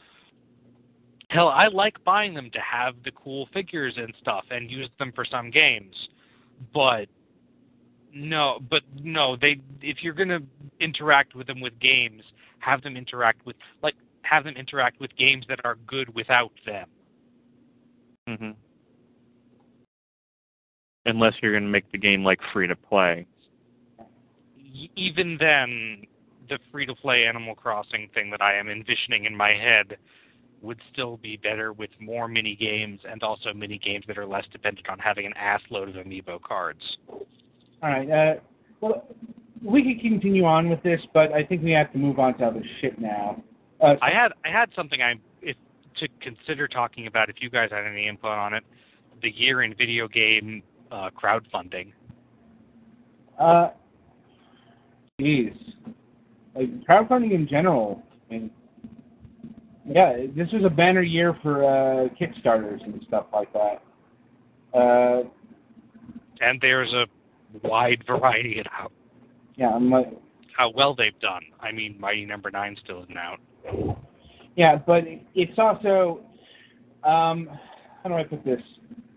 Hell, I like buying them to have the cool figures and stuff and use them for some games. But no, but no, they if you're gonna interact with them with games, have them interact with like have them interact with games that are good without them. hmm Unless you're going to make the game like free to play. Even then, the free to play Animal Crossing thing that I am envisioning in my head would still be better with more mini games and also mini games that are less dependent on having an ass load of amiibo cards. All right. Uh, well, we could continue on with this, but I think we have to move on to other shit now. Uh, I had I had something I if to consider talking about if you guys had any input on it. The year in video game uh, crowdfunding. Uh, jeez, like crowdfunding in general. I mean, yeah, this was a banner year for uh, Kickstarters and stuff like that. Uh, And there's a wide variety of how, yeah, I'm like, how well they've done. I mean, Mighty Number Nine still isn't out. yeah, but it's also, um, how do I put this?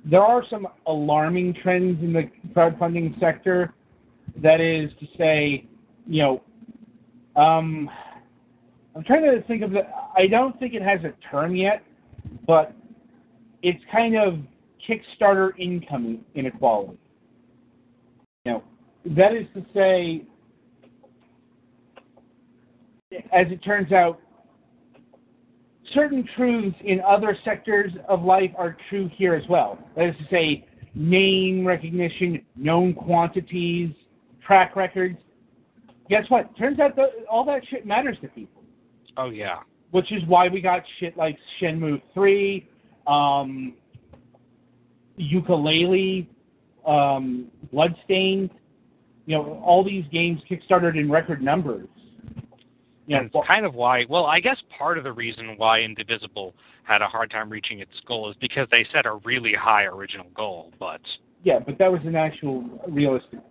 There are some alarming trends in the crowdfunding sector. That is to say, you know, um, I'm trying to think of the. I don't think it has a term yet, but it's kind of Kickstarter income inequality. Know, that is to say, as it turns out, certain truths in other sectors of life are true here as well. That is to say, name recognition, known quantities, track records. Guess what? Turns out that all that shit matters to people Oh yeah. Which is why we got shit like Shenmue 3, um, Yooka-Laylee, um, Bloodstained. You know, all these games kickstarted in record numbers. You know, kind of why, well, I guess part of the reason why Indivisible had a hard time reaching its goal is because they set a really high original goal. But yeah, but that was an actual realistic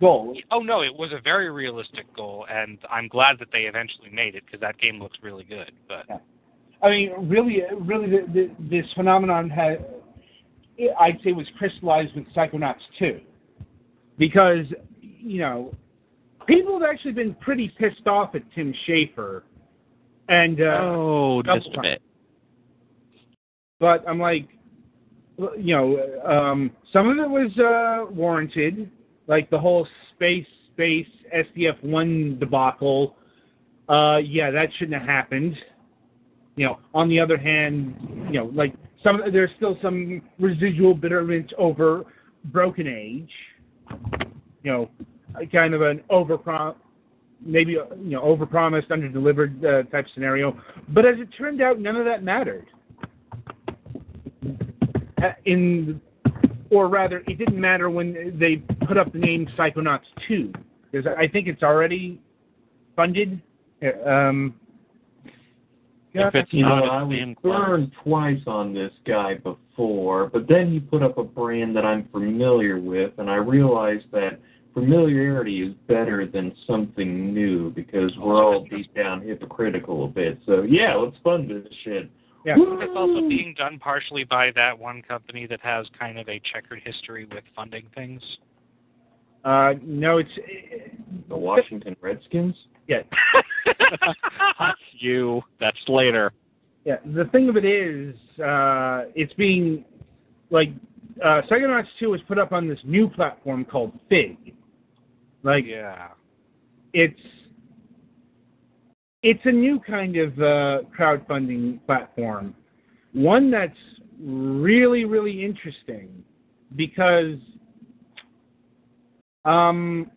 goal. oh no, it was a very realistic goal, and I'm glad that they eventually made it because that game looks really good. But I mean, really, really, the, the, this phenomenon had, I'd say, was crystallized with Psychonauts 2, because you know, people have actually been pretty pissed off at Tim Schafer, and uh, oh, just a bit. but I'm like, you know, um, some of it was uh, warranted, like the whole space space SDF one debacle. Uh, yeah, that shouldn't have happened. You know, on the other hand, you know, like some there's still some residual bitterness over Broken Age. You know, kind of an overprom, maybe uh, you know, overpromised, underdelivered uh, type scenario. But as it turned out, none of that mattered uh, in or rather it didn't matter when they put up the name Psychonauts 2 because I think it's already funded Uh, um If it's You know, not I a was burned twice on this guy before, but then he put up a brand that I'm familiar with, and I realized that familiarity is better than something new because we're all deep down hypocritical a bit. So yeah, let's fund this shit. Yeah it's also being done partially by that one company that has kind of a checkered history with funding things. uh no it's The Washington Redskins. yeah [LAUGHS] That's you. That's later. yeah the thing of it is uh it's being like uh Psychonauts 2 was put up on this new platform called Fig Like yeah. it's it's a new kind of uh, crowdfunding platform, one that's really really interesting because um,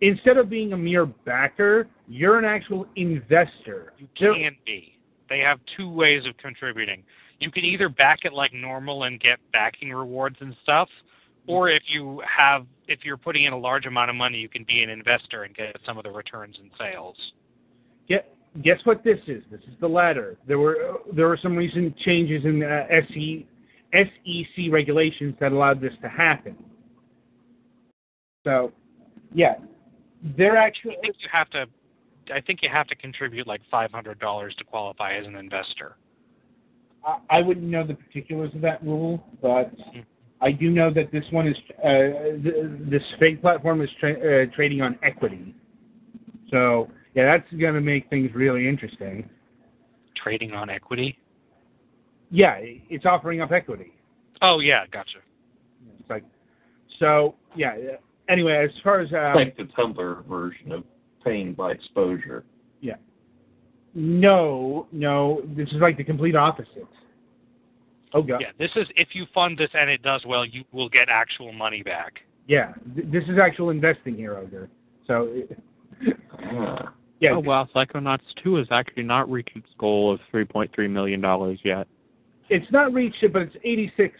instead of being a mere backer, you're an actual investor. You can be. They have two ways of contributing. You can either back it like normal and get backing rewards and stuff, or if you have if you're putting in a large amount of money, you can be an investor and get some of the returns and sales. Guess, what this is? This is the latter. There were there were some recent changes in uh, SE, SEC regulations that allowed this to happen. So, yeah, they're actually I think you have to I think you have to contribute like five hundred dollars to qualify as an investor. I, I wouldn't know the particulars of that rule, but Mhm. I do know that this one is uh, th- this fake platform is tra- uh, trading on equity. So yeah, that's going to make things really interesting. Trading on equity. Yeah, it's offering up equity. Oh yeah, gotcha. It's like so yeah. uh, Anyway, as far as um, like the Tumblr version of paying by exposure. Yeah. No, no, this is like the complete opposite. Oh god, Yeah, this is if you fund this and it does well, you will get actual money back. yeah, th- this is actual investing here, Ogre. So Ah. Yeah, Oh wow, Psychonauts 2 has actually not reached its goal of 3.3 million dollars yet. it's not reached it, but it's 86.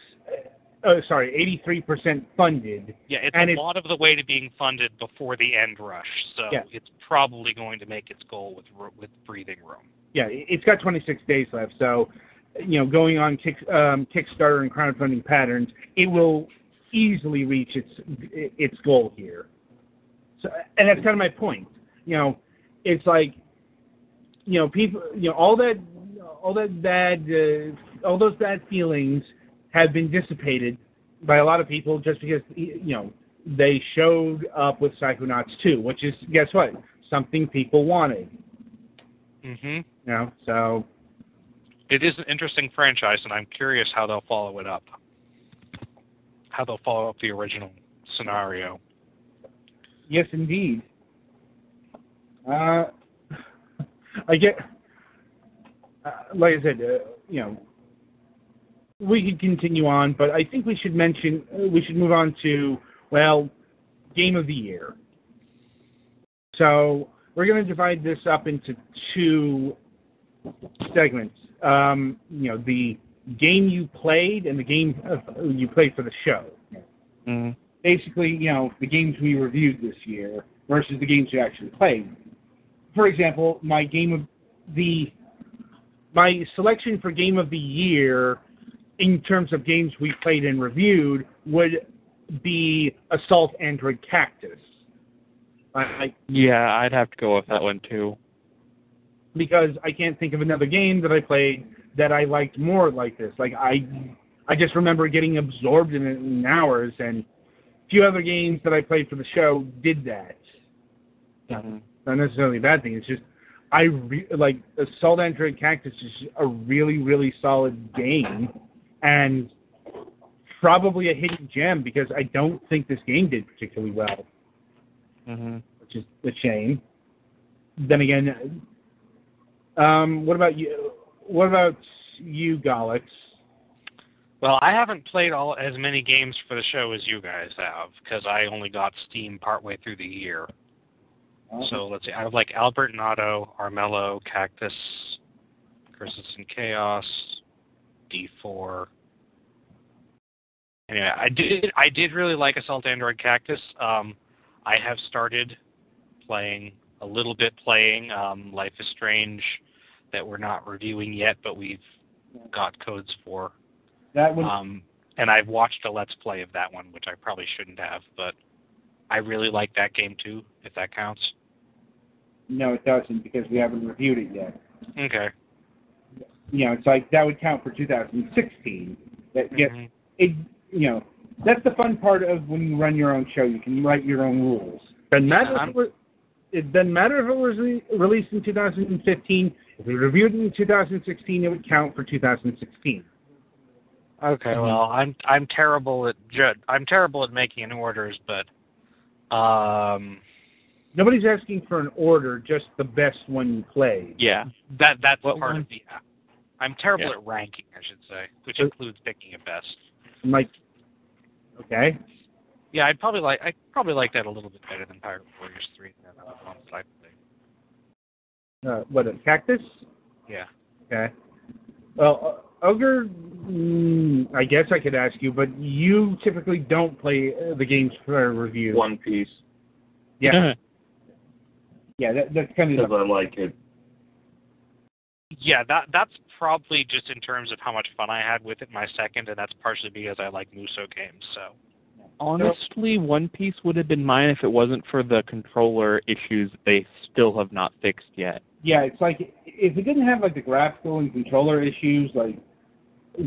Oh, sorry, 83 percent funded. Yeah, it's And a it's- lot of the way to being funded before the end rush, so Yeah. it's probably going to make its goal with with breathing room. Yeah, it's got 26 days left. So, you know, going on kick, um, Kickstarter and crowdfunding patterns, it will easily reach its its goal here. So, and that's kind of my point. You know, it's like, you know, people, you know, all that, all that bad, uh, all those bad feelings have been dissipated by a lot of people just because, you know, they showed up with Psychonauts 2, which is, guess what? Something people wanted. hmm You know, so It is an interesting franchise, and I'm curious how they'll follow it up. How they'll follow up the original scenario. Yes, indeed. Uh, [LAUGHS] I get, uh, like I said, uh, you know, we could continue on, but I think we should mention, uh, we should move on to, well, game of the year. So we're going to divide this up into two segments. Um, you know, the game you played and the game uh, you played for the show Mm. basically, you know, the games we reviewed this year versus the games you actually played. For example, my game of the my selection for game of the year in terms of games we played and reviewed would be Assault Android Cactus. I, Yeah, I'd have to go with that one too. because I can't think of another game that I played that I liked more like this. Like I, I just remember getting absorbed in it in hours, and a few other games that I played for the show did that. Mhm. Not necessarily a bad thing. It's just I re- like Assault Android Cactus is a really really solid game, and probably a hidden gem because I don't think this game did particularly well, Mhm. which is a shame. Then again, um, what about you? What about you, Galix? Well, I haven't played all as many games for the show as you guys have because I only got Steam partway through the year. So let's see. I have like Albert and Otto, Armello, Cactus, Curses and Chaos, D4. Anyway, I did I did really like Assault Android Cactus. Um, I have started playing a little bit playing um, Life is Strange that we're not reviewing yet, but we've got codes for. that one. Um, and I've watched a Let's Play of that one, which I probably shouldn't have, but I really like that game too, if that counts. No, it doesn't because we haven't reviewed it yet. Okay. You know, it's like that would count for 2016. That gets Mhm. it, you know, that's the fun part of when you run your own show. You can write your own rules. Doesn't matter if it, was, it doesn't matter if it was re- released in 2015. If we reviewed it in 2016, it would count for 2016. Okay. Well, I'm I'm terrible at ju- I'm terrible at making orders, but Um, Nobody's asking for an order, just the best one you played. Yeah. that that's What part one? of the. I'm terrible Yeah. at ranking, I should say, which So- includes picking a best. I'm like, okay. Yeah, I'd probably like I probably like that a little bit better than Pirate Warriors Three. Than the other ones I played. Uh, what, a cactus? Yeah. Okay. Well, uh, Ogre, mm, I guess I could ask you, but you typically don't play uh, the games for review. One Piece Yeah. [LAUGHS] yeah, that, that's kind of because I like it. Yeah, that that's probably just in terms of how much fun I had with it. My second, and that's partially because I like Musou games. So Honestly, One Piece would have been mine if it wasn't for the controller issues they still have not fixed yet. Yeah, it's like if it didn't have like the graphical and controller issues, like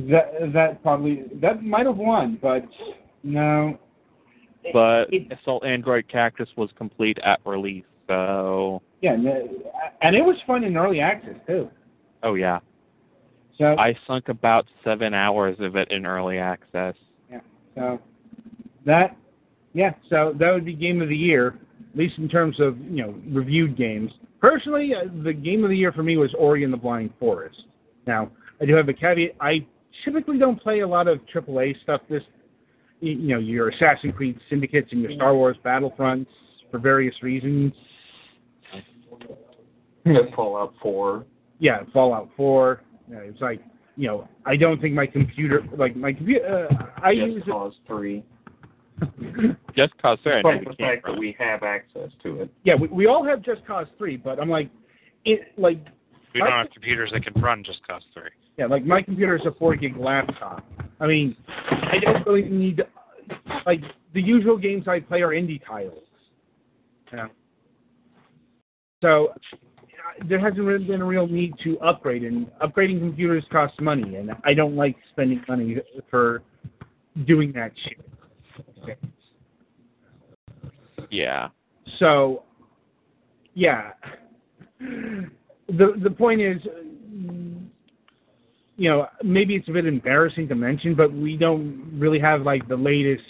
that that probably that might have won, but no. But It- Assault Android Cactus was complete at release, so yeah, no, and it was fun in early access too. oh yeah. So I sunk about seven hours of it in early access. Yeah. So that, yeah, so that would be game of the year, at least in terms of you know reviewed games. Personally, uh, the game of the year for me was Ori and the Blind Forest. Now, I do have a caveat. I typically don't play a lot of AAA stuff. This, you know, your Assassin's Creed Syndicates and your Star Wars Battlefronts for various reasons. Fallout 4. Yeah, Fallout 4. Uh, it's like, you know, I don't think my computer, like my computer, uh, I Just use Cause 3. [LAUGHS] Just cause there Despite the fact that we have access to it. Yeah, we, we all have Just Cause Three, but I'm like, it like we don't have computers that can run Just Cause Three. yeah, like my computer is a four gig laptop. I mean, I don't really need like the usual games I play are indie titles. Yeah. So there hasn't really been a real need to upgrade, and upgrading computers costs money, and I don't like spending money for doing that shit. Yeah. So, yeah. The the point is, you know, maybe it's a bit embarrassing to mention, but we don't really have like the latest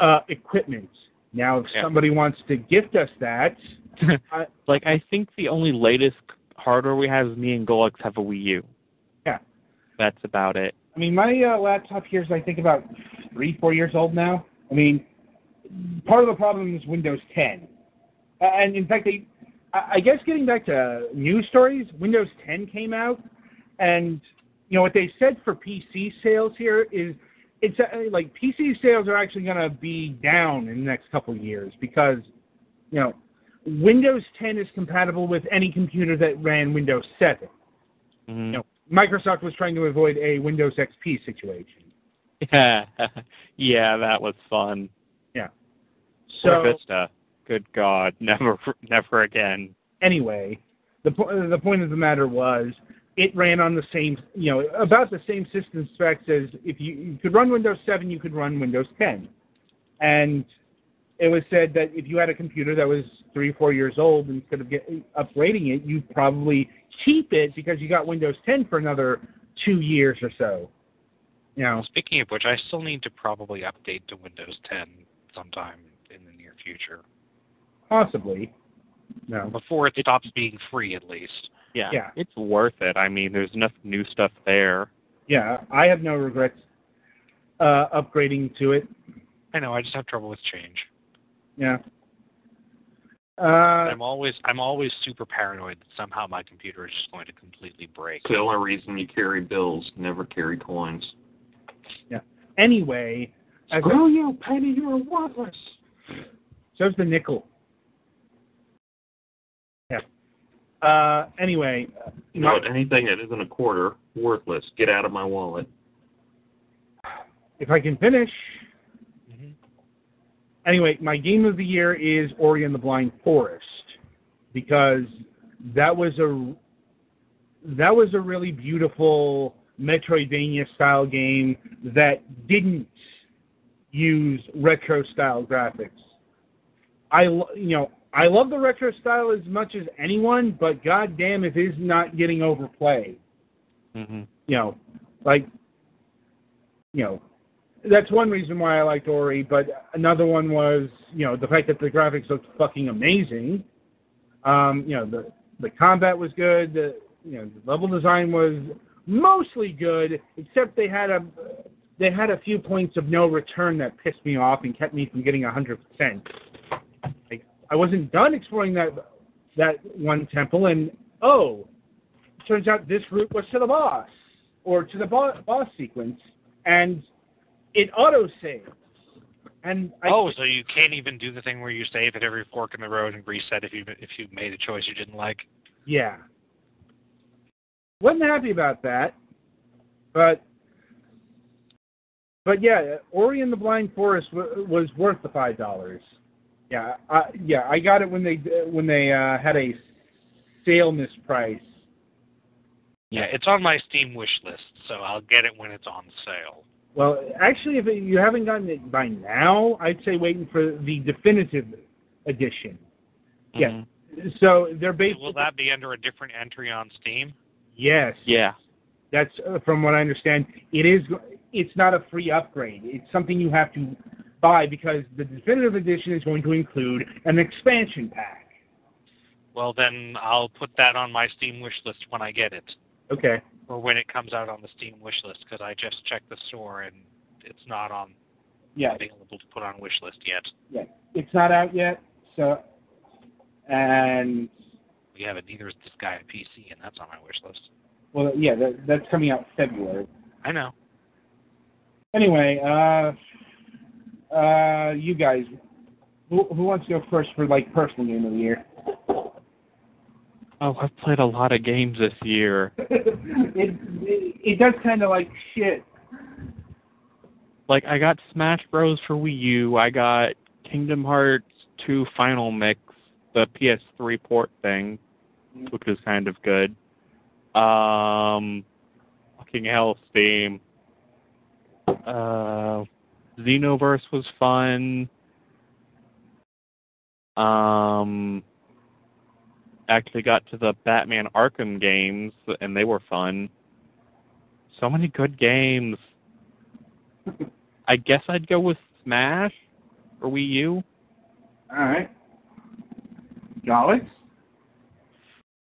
uh, equipment. Now, if Yeah. somebody wants to gift us that, I, [LAUGHS] like I think the only latest hardware we have is me and Golux have a Wii U. Yeah. That's about it. I mean, my uh, laptop here is I think about three, four years old now. I mean, part of the problem is Windows 10, uh, and in fact, they, I I guess getting back to news stories, Windows 10 came out, and you know what they said for PC sales here is it's uh, like PC sales are actually going to be down in the next couple of years because you know Windows 10 is compatible with any computer that ran Windows 7. Mhm. No. Microsoft was trying to avoid a Windows XP situation. Yeah. [LAUGHS] yeah, that was fun. Yeah. So or Vista. Good God, [LAUGHS] never, never again. anyway, the po- the point of the matter was it ran on the same, you know, about the same system specs as if you, you could run Windows 7, you could run Windows 10, and it was said that if you had a computer that was three or four years old, instead of get, upgrading it, you'd probably keep it because you got Windows 10 for another two years or so. You know, Speaking of which, I still need to probably update to Windows 10 sometime in the near future possibly. No. before it stops being free, at least. Yeah, Yeah. it's worth it. I mean, there's enough new stuff there. Yeah, I have no regrets uh, upgrading to it. I know. I just have trouble with change. Yeah. Uh, I'm always I'm always super paranoid that somehow my computer is just going to completely break. It's the only reason you carry bills, never carry coins. Yeah. Anyway, as Screw you, Penny, you're worthless. so's the nickel. Yeah. Uh, anyway, uh, You anything that isn't a quarter, worthless. Get out of my wallet. if I can finish. Anyway, my game of the year is Ori and the Blind Forest because that was a that was a really beautiful Metroidvania style game that didn't use retro style graphics. I you know I love the retro style as much as anyone, but goddamn if it's not getting overplayed hmm you know, like, you know, that's one reason why I liked Ori. But another one was, you know, the fact that the graphics looked fucking amazing. Um, you know, the the combat was good. The you know, the level design was mostly good, except they had a they had a few points of no return that pissed me off and kept me from getting a hundred percent. Like, I wasn't done exploring that that one temple, and oh, turns out this route was to the boss or to the bo- boss sequence, and it auto saves. And I, oh, so you can't even do the thing where you save at every fork in the road and reset if you if you made a choice you didn't like. yeah, wasn't happy about that, but but yeah, Ori and the Blind Forest w- was worth the five dollars. Yeah, I, yeah, I got it when they when they uh, had a sale miss price. Yeah, it's on my Steam wish list, so I'll get it when it's on sale. Well, actually, if you haven't gotten it by now, I'd say waiting for the definitive edition. Yeah. Mhm. So they're basically Will that be under a different entry on Steam? yes. Yeah. That's uh, from what I understand. It is. It's not a free upgrade. It's something you have to buy because the definitive edition is going to include an expansion pack. Well, then I'll put that on my Steam wish list when I get it, Okay. Or when it comes out on the Steam wish list, because I just checked the store and it's not on Yeah. available to put on wish list yet. Yeah. It's not out yet. So, and We have it. Neither is this guy at PC, and that's on my wish list. well, yeah, that, that's coming out February. I know. Anyway, uh, uh, you guys, who, who wants to go first for like personal game of the year? Oh, I've played a lot of games this year. it, [LAUGHS] it it does kind of like shit. Like I got Smash Bros for Wii U. I got Kingdom Hearts 2 Final Mix, the PS3 port thing, which was kind of good. Um, fucking hell, Steam. Uh, Xenoverse was fun. Um, actually got to the Batman Arkham games, and they were fun. So many good games. [LAUGHS] I guess I'd go with Smash or Wii U. All right, Alex.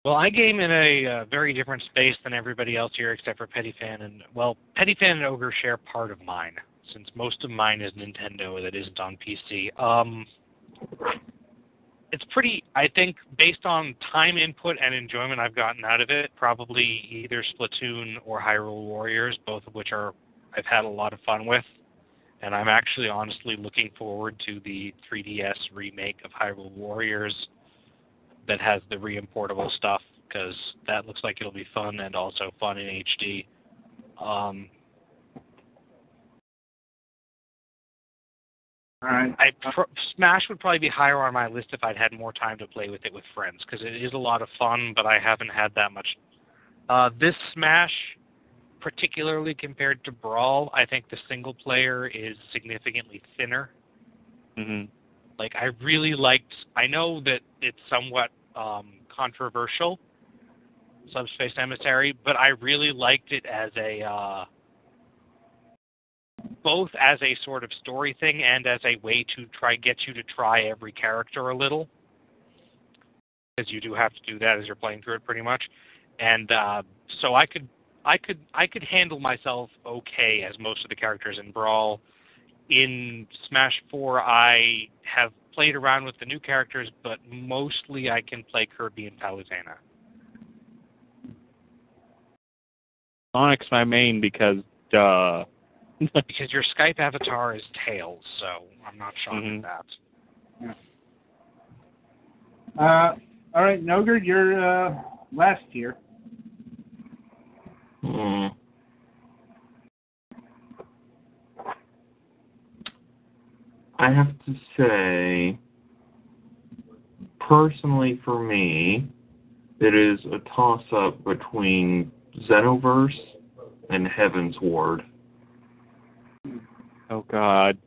Well, I game in a uh, very different space than everybody else here, except for Petty Fan and well, Petty Fan and Ogre share part of mine, since most of mine is Nintendo that isn't on PC. Um, it's pretty. I think based on time input and enjoyment I've gotten out of it, probably either Splatoon or Hyrule Warriors, both of which are I've had a lot of fun with. And I'm actually honestly looking forward to the 3DS remake of Hyrule Warriors that has the reimportable stuff because that looks like it'll be fun and also fun in HD. Um, right. I pr- Smash would probably be higher on my list if I'd had more time to play with it with friends because it is a lot of fun, but I haven't had that much. Uh, this Smash, particularly compared to Brawl, I think the single player is significantly thinner. hmm Like I really liked. I know that it's somewhat um, controversial, Subspace Emissary, but I really liked it as a uh, both as a sort of story thing and as a way to try get you to try every character a little, because you do have to do that as you're playing through it pretty much. And uh, so I could I could I could handle myself okay as most of the characters in Brawl in Smash 4, I have played around with the new characters, but mostly I can play Kirby and Palutena. Sonic's my main because duh. [LAUGHS] Because your Skype avatar is Tails, so I'm not shocked Mhm. at that. Uh, all right, Nogard, you're uh, last here. Hmm. I have to say, personally for me, it is a toss up between Xenoverse and Heavensward. Oh God,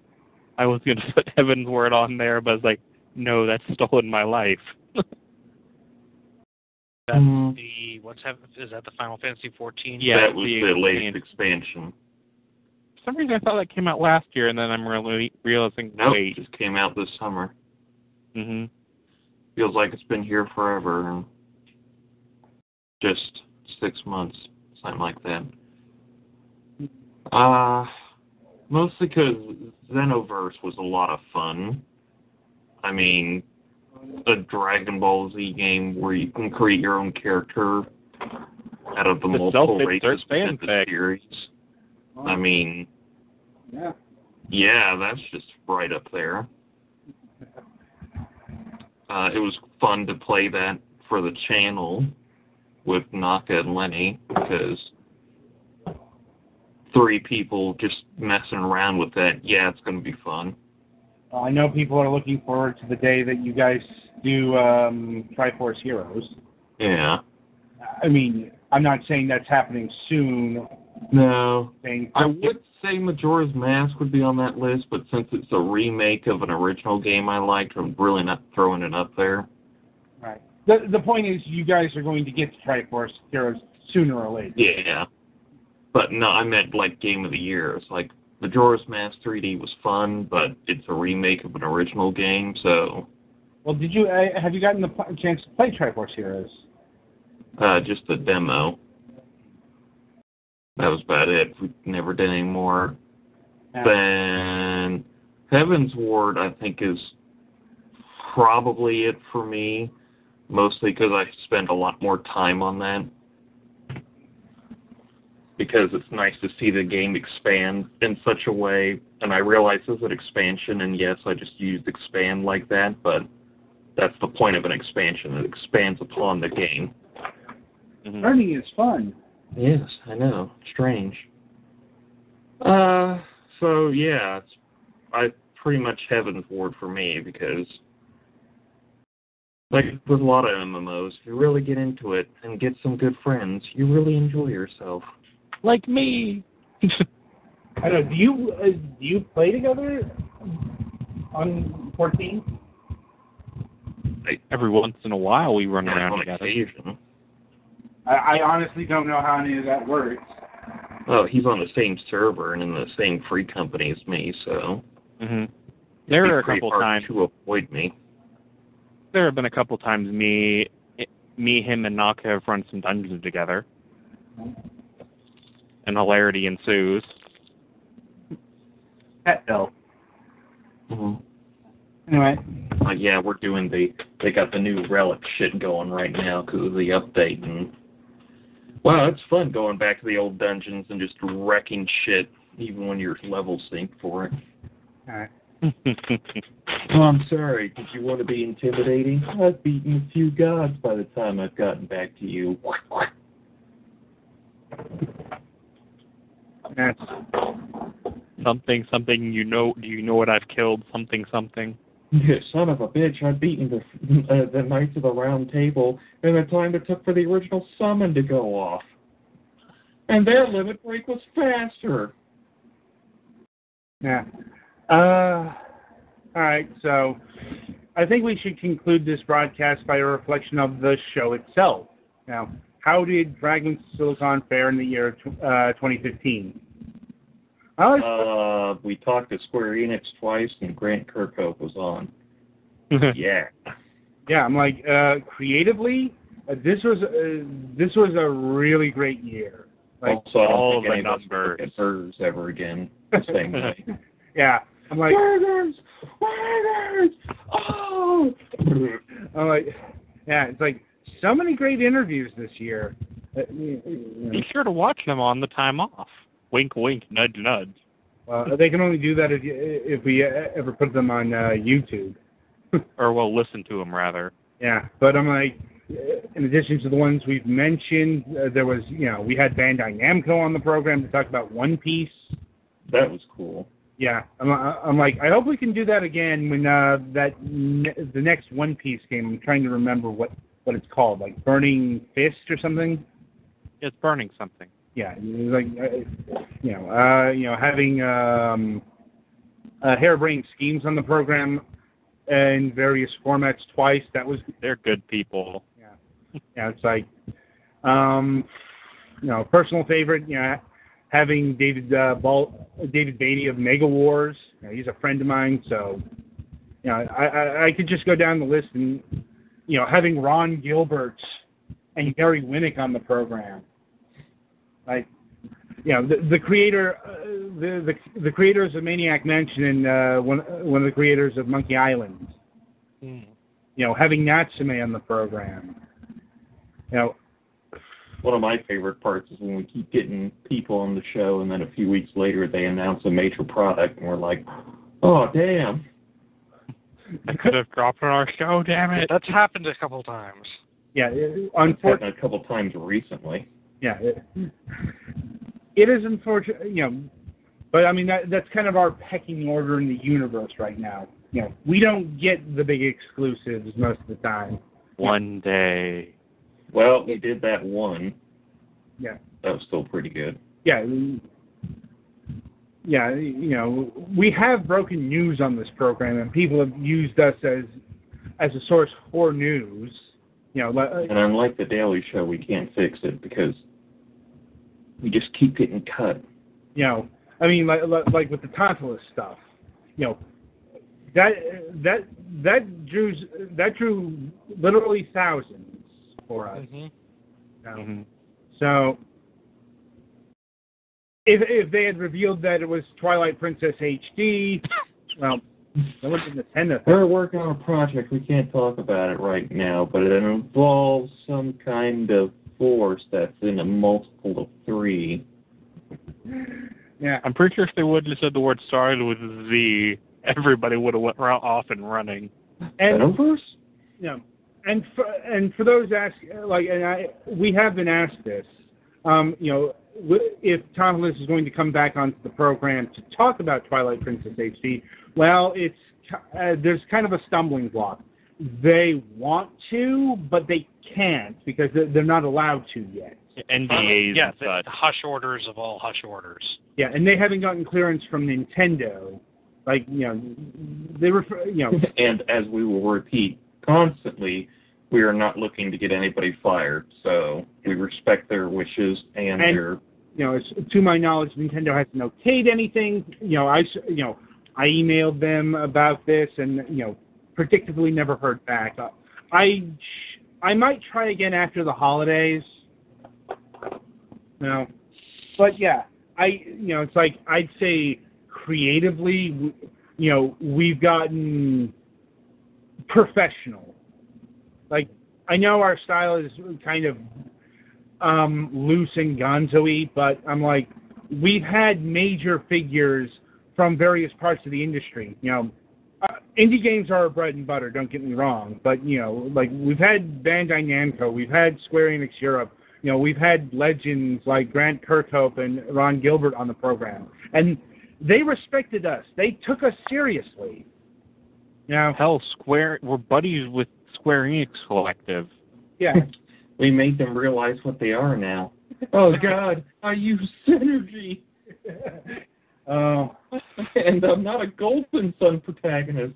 I was gonna [LAUGHS] put Heavensward on there, but I was like, no, that's stolen my life. [LAUGHS] That's Mm. the what's hap- is that the Final Fantasy 14? Yeah, that was the the latest expansion. expansion. some reason I thought that came out last year, and then I'm really realizing Nope, wait. just came out this summer. hmm Feels like it's been here forever. and Just six months, something like that. Uh, mostly because Xenoverse was a lot of fun. I mean, a Dragon Ball Z game where you can create your own character out of the, The multiple self-insert races within the series. I mean, yeah. yeah, that's just right up there. Uh, it was fun to play that for the channel with Naka and Lenny because three people just messing around with that, yeah, it's going to be fun. I know people are looking forward to the day that you guys do um, Triforce Heroes. Yeah. I mean, I'm not saying that's happening soon. No. I would say Majora's Mask would be on that list, but since it's a remake of an original game I liked, I'm really not throwing it up there. Right. The the point is, you guys are going to get to Triforce Heroes sooner or later. Yeah. But no, I meant like Game of the Year. It's like Majora's Mask 3D was fun, but it's a remake of an original game, so Well, did you uh, have you gotten the pl- chance to play Triforce Heroes? uh, just a demo. That was about it. We never did any more. Yeah. Then Heavensward, I think, is probably it for me, mostly because I spend a lot more time on that. Because it's nice to see the game expand in such a way, and I realize it's an expansion, and yes, I just used expand like that, but that's the point of an expansion. It expands upon the game. hmm Learning is fun. Yes, I know. Strange. Uh, so yeah, it's I pretty much Heavensward for me because, like with a lot of MMOs, if you really get into it and get some good friends, you really enjoy yourself. Like me. I don't know. Do you uh, do you play together on 14? Every once in a while, we run around together. occasion. I, I honestly don't know how any of that works. Oh, he's on the same server and in the same free company as me, so hmm There are a couple hard times. to avoid me. There have been a couple times me, me, him, and Naka have run some dungeons together, and hilarity ensues. Pet bill. Mm-hmm. Anyway, Like, yeah, we're doing the. They got the new relic shit going right now because of the update, and wow, it's fun going back to the old dungeons and just wrecking shit, even when you're level synced for it. all right. [LAUGHS] Oh, I'm sorry. Did you want to be intimidating? I've beaten a few gods by the time I've gotten back to you. That's, something, something. You know? Do you know what I've killed? Something, something. Son of a bitch! I've beaten the [LAUGHS] uh, the Knights of the Round Table in the time it took for the original summon to go off, and their limit break was faster. yeah. Uh, all right. So, I think we should conclude this broadcast by a reflection of the show itself. Now, how did Dragon Silicon fare in the year tw- uh, 2015? Uh, we talked to Square Enix twice, and Grant Kirkhope was on. [LAUGHS] Yeah. yeah, I'm like uh, creatively, uh, this was uh, this was a really great year. Like, also, I don't all think the any of numbers. at hers ever again the [LAUGHS] same way. yeah, I'm like, Burgers! Burgers! Oh! [LAUGHS] I'm like, yeah, it's like so many great interviews this year. Uh, you know, Be sure to watch them on the time off. Wink, wink, nudge, nudge. uh, they can only do that if you, if we uh, ever put them on uh, YouTube. [LAUGHS] Or well, listen to them rather. Yeah, but I'm like, uh, in addition to the ones we've mentioned, uh, there was, you know, we had Bandai Namco on the program to talk about One Piece. That was cool. Yeah, I'm, I'm like, I hope we can do that again when uh, that ne- the next One Piece game. I'm trying to remember what what it's called, like Burning Fist or something. It's burning something. Yeah, like uh, you know, uh, you know, having um, uh, harebrained schemes on the program in various formats twice. That was They're good people. yeah, it's like, um, you know, personal favorite. You know, having David uh, Ball, David Beatty of Mega Wars. You know, he's a friend of mine, so you know, I, I I could just go down the list and you know having Ron Gilbert and Gary Winnick on the program. Like, you know, the, the creator, uh, the, the the creators of Maniac Mansion and uh, one one of the creators of Monkey Island. Hmm. You know, having Natsume on the program. You know, One of my favorite parts is when we keep getting people on the show, and then a few weeks later they announce a major product, and we're like, "Oh, damn!" I could have dropped on our show, damn it. That's happened a couple times. yeah, it- unfortunately. a couple times recently. yeah, it, it is unfortunate, you know, but I mean that that's kind of our pecking order in the universe right now. You know, we don't get the big exclusives most of the time. One day. Well, we did that one. Yeah, That was still pretty good. yeah, yeah. You know, we have broken news on this program, and people have used us as as a source for news. You know, li- And unlike the Daily Show, we can't fix it because we just keep getting cut. you know, I mean, like like, like with the Tantalus stuff, you know, that that that drew that drew literally thousands for us. Mm-hmm. you know. Mhm. So if if they had revealed that it was Twilight Princess HD, [LAUGHS] well, that would have been the We're working on a project. We can't talk about it right now, but it involves some kind of force that's in a multiple of three. Yeah, I'm pretty sure if they would have said the word started with Z, everybody would have went ro- off and running. and Metaverse? you know, and for and for those ask like, and I we have been asked this, um, you know, w- if Tom Lewis is going to come back onto the program to talk about Twilight Princess HD. Well, it's uh, there's kind of a stumbling block. They want to, but they can't because they're, they're not allowed to yet. NDAs yeah, and the such. hush orders of all hush orders. Yeah, and they haven't gotten clearance from Nintendo. Like you know, they refer, you know, And as we will repeat constantly, we are not looking to get anybody fired. So we respect their wishes and, And- their. you know, to my knowledge, Nintendo hasn't okayed anything. You know, I you know, I emailed them about this, and you know, predictably never heard back. Uh, I, I might try again after the holidays. You know, but yeah, I, you know, it's like I'd say creatively, you know, we've gotten professional. Like I know our style is kind of um, loose and gonzo-y, but I'm like, we've had major figures from various parts of the industry. You know, uh, indie games are our bread and butter. Don't get me wrong, but you know, like we've had Bandai Namco, we've had Square Enix Europe. You know, we've had legends like Grant Kirkhope and Ron Gilbert on the program, and they respected us. They took us seriously. Know, Hell, Square, we're buddies with Square Enix Collective. yeah. [LAUGHS] We made them realize what they are now. Oh God, I use synergy, Oh. [LAUGHS] and I'm not a Golden Sun protagonist.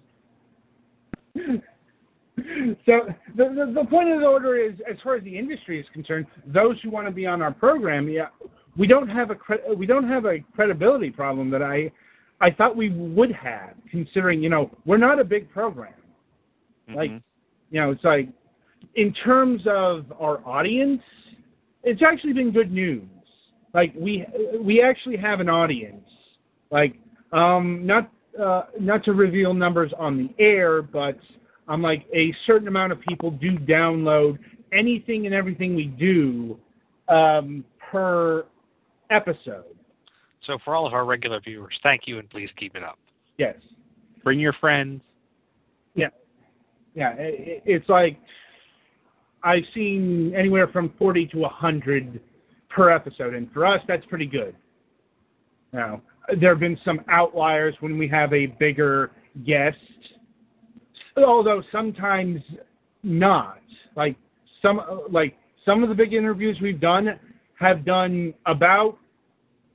[LAUGHS] so the, the the point of the order is, as far as the industry is concerned, those who want to be on our program, yeah, we don't have a cre- we don't have a credibility problem that I I thought we would have, considering you know we're not a big program. Like Mhm. You know, it's like in terms of our audience, it's actually been good news. Like we we actually have an audience. Like um not uh, not to reveal numbers on the air, but um like a certain amount of people do download anything and everything we do um, per episode. So for all of our regular viewers, thank you and please keep it up. Yes. Bring your friends. Yeah, it, it's like I've seen anywhere from 40 to 100 per episode, and for us, that's pretty good. Now, there have been some outliers when we have a bigger guest, although sometimes not. Like some, like some of the big interviews we've done have done about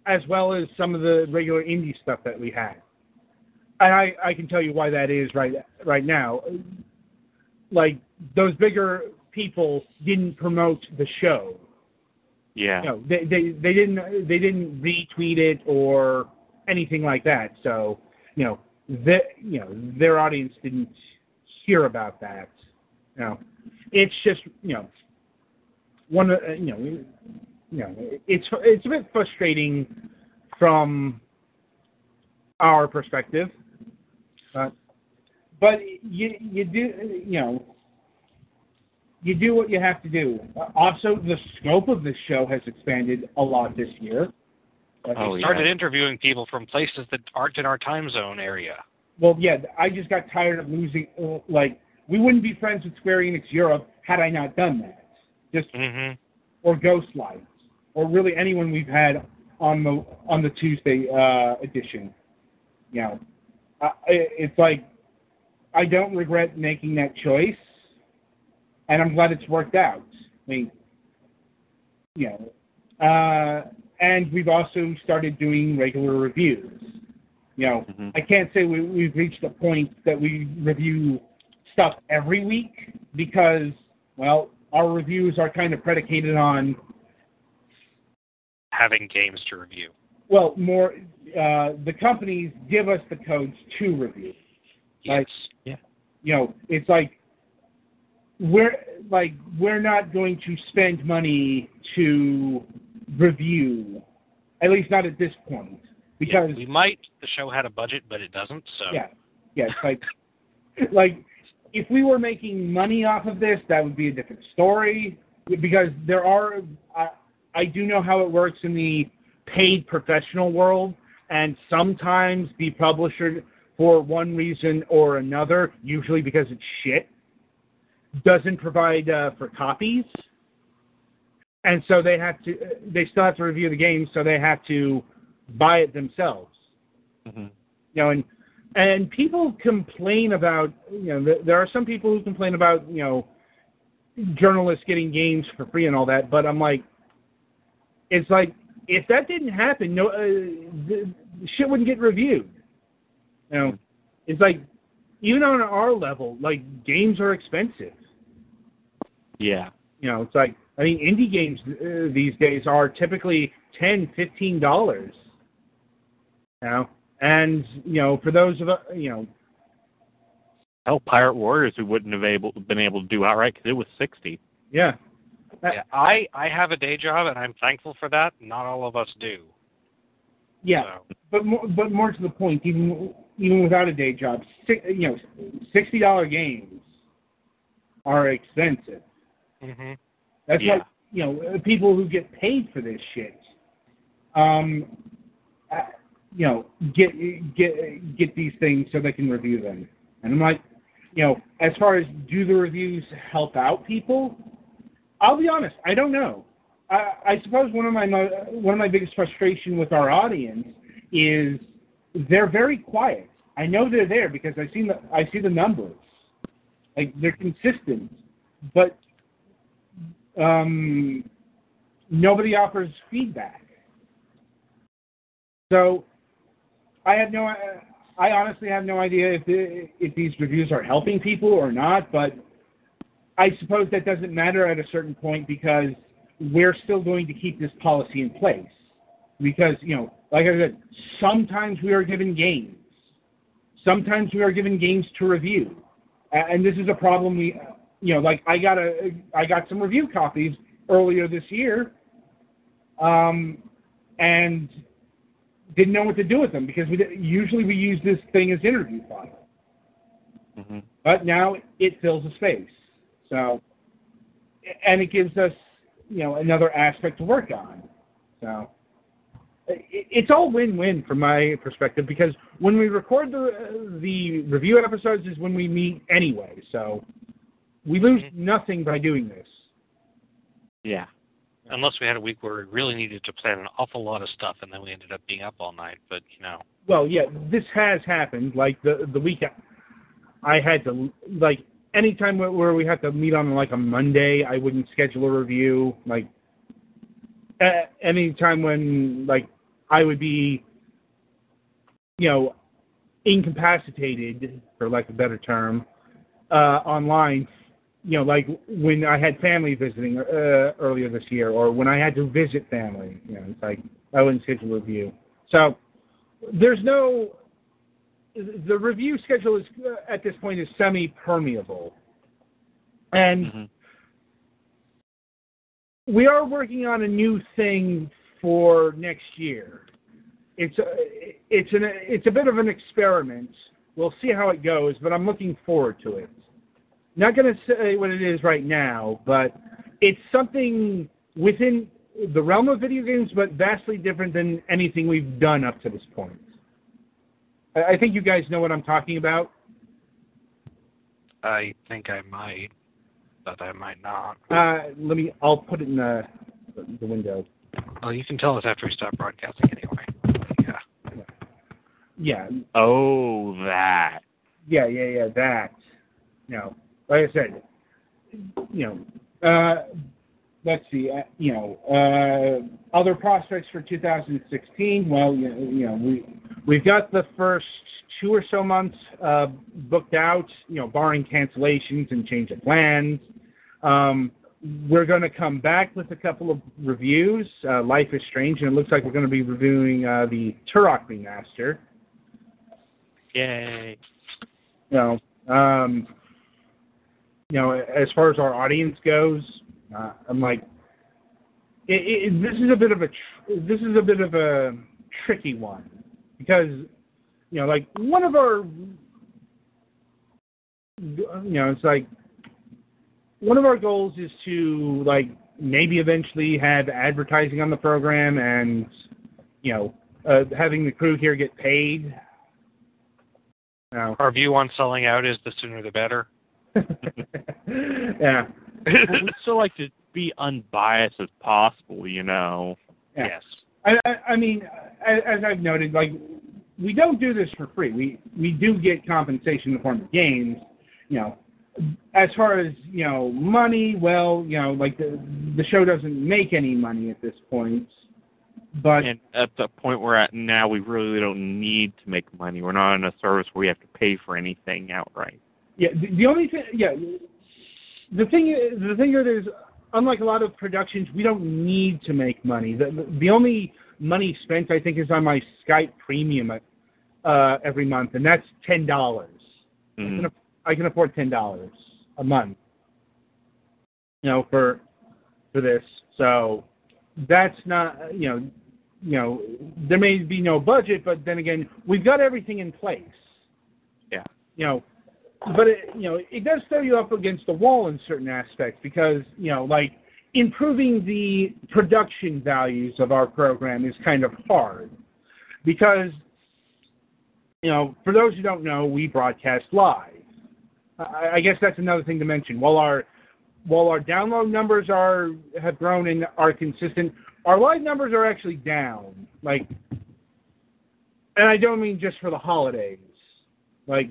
as well as some of the regular indie stuff that we had. And I, I can tell you why that is right right now like those bigger people didn't promote the show. Yeah. You know, they, they they didn't they didn't retweet it or anything like that. So you know, the you know their audience didn't hear about that. You know, it's just you know one of you know you know it's it's a bit frustrating from our perspective, but but you you do you know you do what you have to do. Uh, Also, the scope of this show has expanded a lot this year. Uh, Oh, we yeah. started interviewing people from places that aren't in our time zone area. Well, yeah, I just got tired of losing. Like, we wouldn't be friends with Square Enix Europe had I not done that. Just hmm or Ghostlights, or really anyone we've had on the on the Tuesday uh, edition. You know, I, I- it's like I don't regret making that choice, and I'm glad it's worked out. I mean, you know, uh, and we've also started doing regular reviews. You know, Mhm. I can't say we, we've reached a point that we review stuff every week because, well, our reviews are kind of predicated on, Having games to review. well, more, uh, the companies give us the codes to review. Like, Yes. you know, it's like we're like we're not going to spend money to review, at least not at this point, because Yeah, we might. The show had a budget, but it doesn't. So yeah, yeah, it's like [LAUGHS] like if we were making money off of this, that would be a different story. Because there are, I, I do know how it works in the paid professional world, and sometimes the publisher, for one reason or another, usually because it's shit, doesn't provide uh, for copies, and so they have to, they still have to review the game, so they have to buy it themselves Mhm. you know, and and people complain about, you know, th- there are some people who complain about, you know, journalists getting games for free and all that, but I'm like, it's like if that didn't happen, no, uh, the, the shit wouldn't get reviewed. You know, it's like even on our level, like games are expensive. Yeah. You know, it's like I mean, indie games uh, these days are typically ten, fifteen dollars. You know, and you know, for those of us, you know, Hell, Pirate Warriors we wouldn't have able been able to do outright because it was sixty. yeah, yeah, I I have a day job, and I'm thankful for that. Not all of us do. yeah, So, but more, but more to the point, even even without a day job, si you know, sixty dollar games are expensive. hmm That's Yeah. like you know, people who get paid for this shit, um, uh, you know, get get get these things so they can review them. And I'm like, you know, as far as do the reviews help out people? I'll be honest, I don't know. I, I suppose one of my one of my biggest frustration with our audience is they're very quiet. I know they're there because I see the I see the numbers, like they're consistent, but um, nobody offers feedback. So I have no, I honestly have no idea if the, if these reviews are helping people or not. But I suppose that doesn't matter at a certain point because we're still going to keep this policy in place. Because you know, like I said, sometimes we are given games, sometimes we are given games to review, and this is a problem we you know, like I got a, I got some review copies earlier this year, um, and didn't know what to do with them because we usually we use this thing as interview file, hmm but now it fills a space. So, and it gives us, you know, another aspect to work on. So, it's all win-win from my perspective because when we record the the review episodes is when we meet anyway. So, we lose mm-hmm. nothing by doing this. Yeah. Unless we had a week where we really needed to plan an awful lot of stuff, and then we ended up being up all night. But you know, Well, yeah, this has happened. Like the the week I had to like anytime where- where we had to meet on like a Monday, I wouldn't schedule a review. Like a- any time when like I would be, you know, incapacitated for like a better term, uh, online, you know, like when I had family visiting uh, earlier this year, or when I had to visit family. You know, it's like I wouldn't schedule a review. So there's no. The review schedule is uh, at this point is semi-permeable, and Mhm. We are working on a new thing for next year. It's a, it's an it's a bit of an experiment. We'll see how it goes, but I'm looking forward to it. Not going to say what it is right now, but it's something within the realm of video games, but vastly different than anything we've done up to this point. I, I think you guys know what I'm talking about. I think I might, but I might not. Uh, let me. I'll put it in the the window. Well, you can tell us after we stop broadcasting anyway. Yeah. Yeah, Oh, that. Yeah, yeah, yeah, that. You know, like I said, you know, uh, let's see, uh, you know, uh, other prospects for 2016. Well, you, you know, we we've got the first two or so months uh, booked out. You know, barring cancellations and change of plans. Um, we're going to come back with a couple of reviews. Uh, Life is Strange, and it looks like we're going to be reviewing uh, the Turok remaster. Yay. you know, um, you know, as far as our audience goes, uh, I'm like, it, it, this is a bit of a tr- this is a bit of a tricky one because you know, like one of our, you know, it's like one of our goals is to like maybe eventually have advertising on the program and you know uh, having the crew here get paid. Now, Our view on selling out is the sooner the better. [LAUGHS] [LAUGHS] yeah. Well, we still like to be unbiased as possible, you know. Yeah. Yes. I, I, I mean, as, as I've noted, like we don't do this for free. We we do get compensation in the form of games. You know, as far as you know, money. Well, you know, like the the show doesn't make any money at this point. But And at the point we're at now, we really don't need to make money. We're not in a service where we have to pay for anything outright. yeah, the, the only thing, yeah, the thing is, the thing is, unlike a lot of productions, we don't need to make money. The the only money spent, I think, is on my Skype premium uh, every month, and that's ten dollars. Aff- I can afford ten dollars a month. You know, for for this, so that's not you know, you know, there may be no budget, but then again, we've got everything in place. Yeah. You know, but it, you know, it does throw you up against the wall in certain aspects because you know, like improving the production values of our program is kind of hard because you know, for those who don't know, we broadcast live. I, I guess that's another thing to mention. While our while our download numbers are have grown and are consistent, our live numbers are actually down. Like, and I don't mean just for the holidays. Like,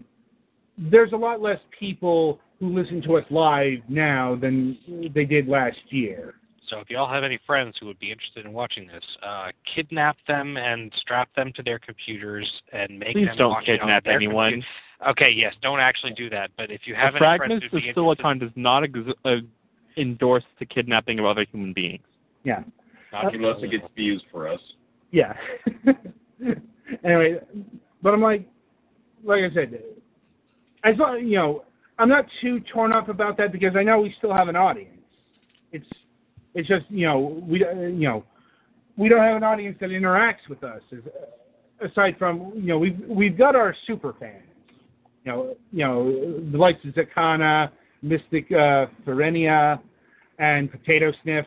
there's a lot less people who listen to us live now than they did last year. So if y'all have any friends who would be interested in watching this, uh, kidnap them and strap them to their computers and make Please them don't watch it on kidnap their anyone. computer. Okay, yes, don't actually do that. But if you have the any friends fragments who'd of silicon does not ex- uh, endorse the kidnapping of other human beings. Yeah. Not unless it gets views for us. Yeah. [LAUGHS] anyway, but I'm like, like I said, as long you know, I'm not too torn up about that because I know we still have an audience. It's, it's just you know we uh, you know we don't have an audience that interacts with us. As, aside from you know we've we've got our super fans. You know you know the likes of Zakana, Mystic uh, Ferenia, and Potato Sniff.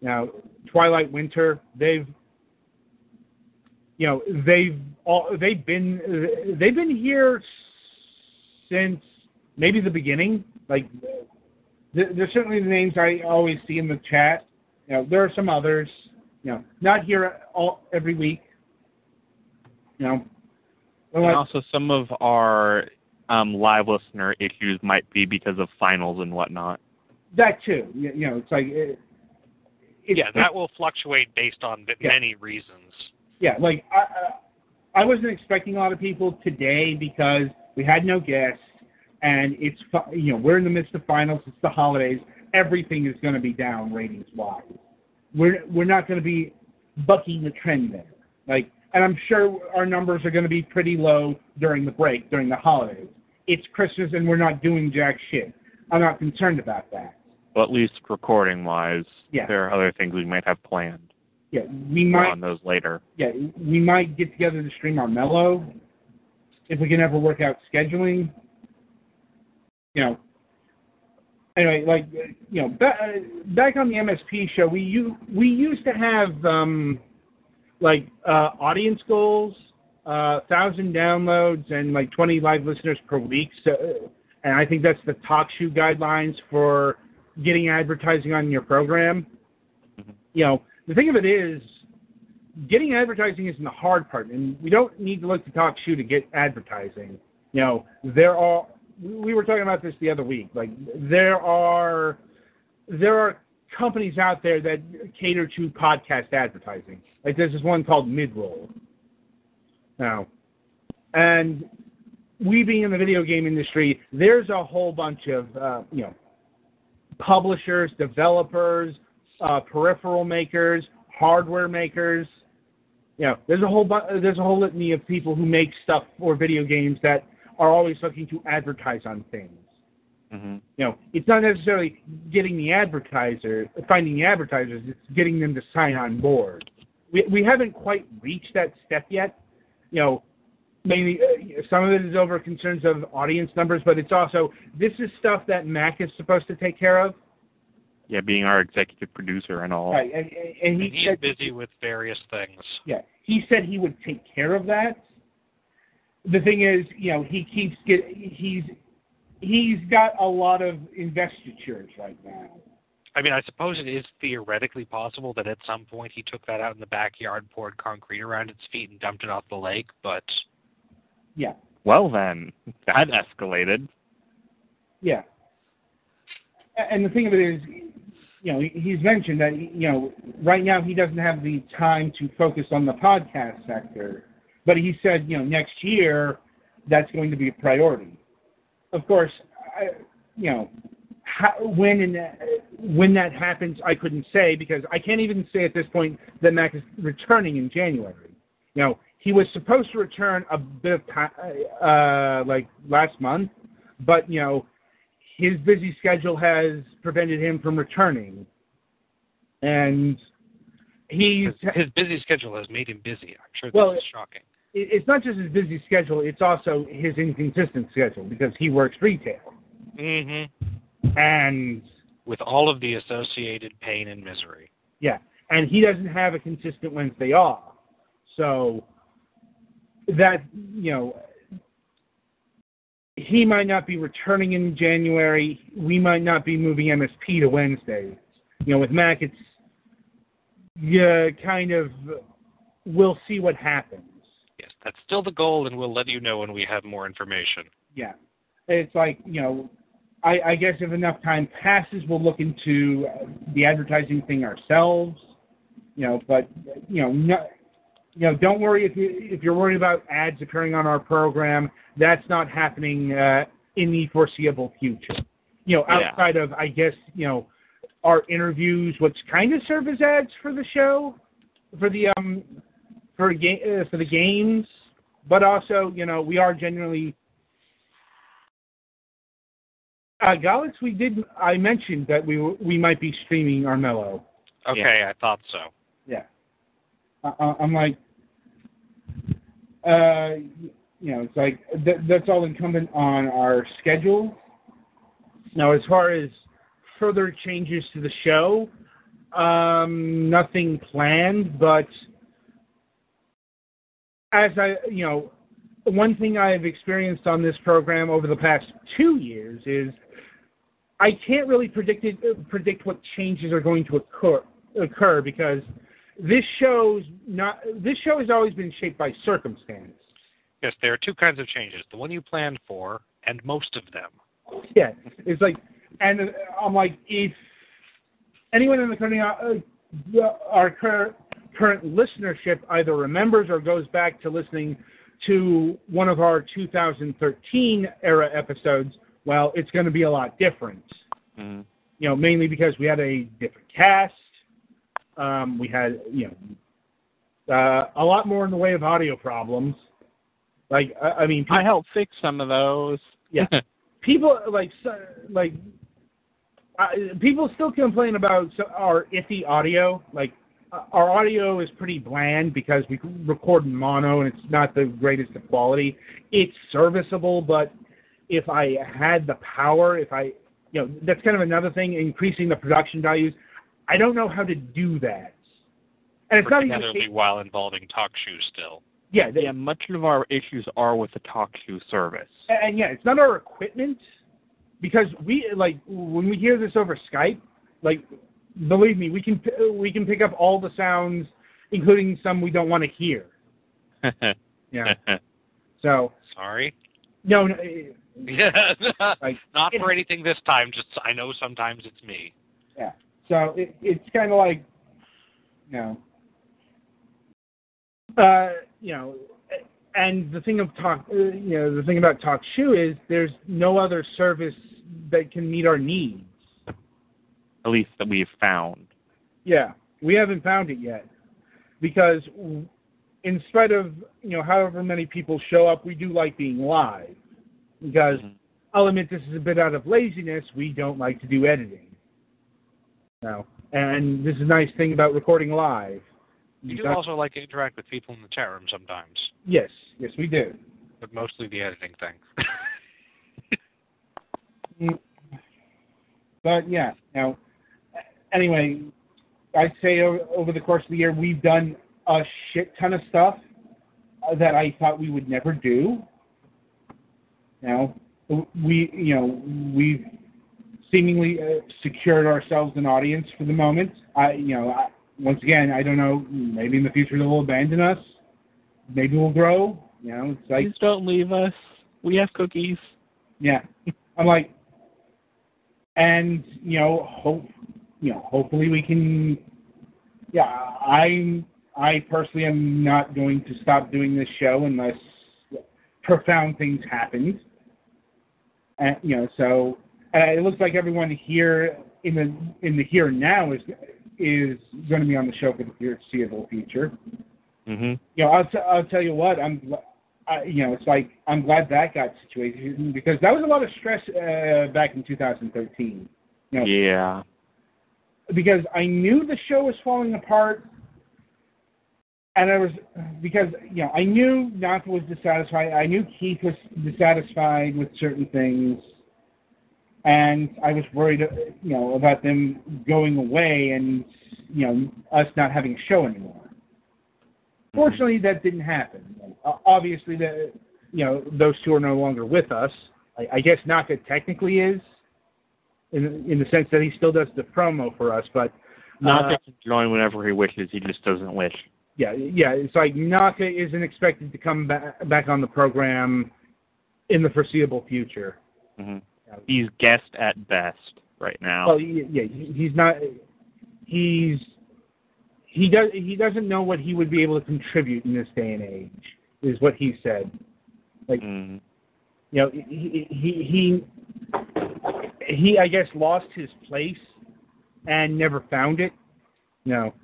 You know Twilight Winter. They've you know they've all they've been they've been here since maybe the beginning. Like th- they're certainly the names I always see in the chat. You know there are some others. You know not here all every week. You know. Well, And like- also, some of our um, live listener issues might be because of finals and whatnot. that too. You, you know it's like it, it's, yeah, that will fluctuate based on Yeah. many reasons. Yeah, like I, I I wasn't expecting a lot of people today because we had no guests. and it's you know we're in the midst of finals. It's the holidays. Everything is going to be down ratings wise. We're we're not going to be bucking the trend there. Like, and I'm sure our numbers are going to be pretty low during the break during the holidays. It's Christmas and we're not doing jack shit. I'm not concerned about that. Well, at least recording wise, Yeah. there are other things we might have planned. Yeah, we might on those later. yeah, we might get together to stream Armello if we can ever work out scheduling. You know. Anyway, like you know, uh, back on the MSP show, we u- we used to have um, like uh, audience goals, uh, thousand downloads, and like twenty live listeners per week. So, and I think that's the talk show guidelines for getting advertising on your program. Mhm. You know, the thing of it is, getting advertising isn't the hard part, and we don't need to look to TalkShoe to get advertising. You know, there are. We were talking about this the other week. Like there are, there are companies out there that cater to podcast advertising. Like there's this one called Midroll. Now, and we being in the video game industry, there's a whole bunch of uh, you know publishers, developers, uh, peripheral makers, hardware makers. You know, there's a whole bu- there's a whole litany of people who make stuff for video games that are always looking to advertise on things. Hmm You know, it's not necessarily getting the advertiser, finding the advertisers. It's getting them to sign on board. We we haven't quite reached that step yet. You know, mainly uh, some of it is over concerns of audience numbers, but it's also this is stuff that Mac is supposed to take care of. Yeah, being our executive producer and all. Right, and, and And he he's said, busy with various things. Yeah, he said he would take care of that. The thing is, you know, he keeps get he's he's got a lot of investitures right now. I mean, I suppose it is theoretically possible that at some point he took that out in the backyard, poured concrete around its feet, and dumped it off the lake. But Yeah, Well then, that escalated. yeah. And the thing of it is, you know, he's mentioned that you know right now he doesn't have the time to focus on the podcast sector, but he said you know next year that's going to be a priority. Of course, I, you know, how, when and uh, when that happens, I couldn't say because I can't even say at this point that Mac is returning in January. You know, he was supposed to return a bit of time, uh, like last month, but you know, his busy schedule has prevented him from returning, and he's his, his busy schedule has made him busy. I'm sure Well, is shocking. It- it's not just his busy schedule; it's also his inconsistent schedule because he works retail, hmm and With all of the associated pain and misery. yeah, and he doesn't have a consistent Wednesday off, so that you know. He might not be returning in January. We might not be moving MSP to Wednesdays. You know, with Mac, it's yeah, kind of. We'll see what happens. That's still the goal, and we'll let you know when we have more information. Yeah. It's like, you know, I, I guess if enough time passes, we'll look into the advertising thing ourselves. You know, but you know, no, you know, don't worry if you if you're worried about ads appearing on our program. That's not happening uh, in the foreseeable future. You know, Yeah. outside of I guess you know our interviews, which kind of serve as ads for the show, for the um for ga- uh, for the games, but also you know we are genuinely uh, Galax, we did. I mentioned that we we might be streaming Armello. Okay, I thought so. Yeah. Uh, I'm like, uh, you know, it's like th- that's all incumbent on our schedule. Now, as far as further changes to the show, um, nothing planned, but as I, you know, one thing I've experienced on this program over the past two years is I can't really predict it, predict what changes are going to occur occur because this show's not this show has always been shaped by circumstance. Yes, there are two kinds of changes: the one you planned for, and most of them. Yeah, it's like, and I'm like, if anyone in the current uh, uh, our current listenership either remembers or goes back to listening to one of our 2013 era episodes, Well, it's going to be a lot different. Mhm. You know, mainly because we had a different cast. Um, we had, you know, uh, a lot more in the way of audio problems. Like, I, I mean, I helped fix some of those. Yeah. [LAUGHS] people like so- like uh, people still complain about our iffy audio. Like our audio is pretty bland because we record in mono and it's not the greatest of quality. It's serviceable, but if I had the power, if I you know that's kind of another thing, increasing the production values. I don't know how to do that. And it's not even particularly while involving talk shoes still. yeah, yeah, much of our issues are with the talk shoe service. and yeah, it's not our equipment because we like when we hear this over Skype, like believe me, we can we can pick up all the sounds, including some we don't want to hear. [LAUGHS] Yeah. So Sorry. no, no Yeah. [LAUGHS] like Not for anything this time. Just I know sometimes it's me. yeah. So it, it's kind of like, you know, uh, you know, and the thing of talk, uh, you know, the thing about Talk Shoe is there's no other service that can meet our needs. At least that we've found. Yeah, we haven't found it yet because in spite of you know however many people show up, we do like being live because Mhm. I'll admit this is a bit out of laziness. We don't like to do editing. No, and this is a nice thing about recording live. We You do also like to interact with people in the chat room sometimes, yes, yes, we do. but mostly the editing thing. [LAUGHS] Mm. But yeah, now anyway, I'd say over, over the course of the year we've done a shit ton of stuff that I thought we would never do. Now we, you know, we've seemingly uh, secured ourselves an audience for the moment. I, you know, I, once again, I don't know. Maybe in the future they'll abandon us. Maybe we'll grow. You know, it's like Please don't leave us. We have cookies. yeah. I'm like, and you know, hope, you know, hopefully we can. Yeah, I, I personally am not going to stop doing this show unless profound things happen. And you know, so uh, it looks like everyone here in the in the here and now is is going to be on the show for the foreseeable future Mhm. you know, I'll, t- I'll tell you what, I'm, I, you know, it's like I'm glad that got situated because that was a lot of stress uh, back in 2013. You know, Yeah. Because I knew the show was falling apart, and I was because you know I knew Naka was dissatisfied. I knew Keith was dissatisfied with certain things, and I was worried, you know, about them going away and you know us not having a show anymore. Mm-hmm. Fortunately, that didn't happen. Obviously, the you know those two are no longer with us. I, I guess Naka technically is, in in the sense that he still does the promo for us. But Not uh, that he can join whenever he wishes. He just doesn't wish. yeah, yeah, it's like Naka isn't expected to come back back on the program in the foreseeable future. hmm He's guest at best right now. Well, yeah, he's not. He's he does he doesn't know what he would be able to contribute in this day and age. Is what he said. Like Mhm. you know, he he he he I guess lost his place and never found it. You know,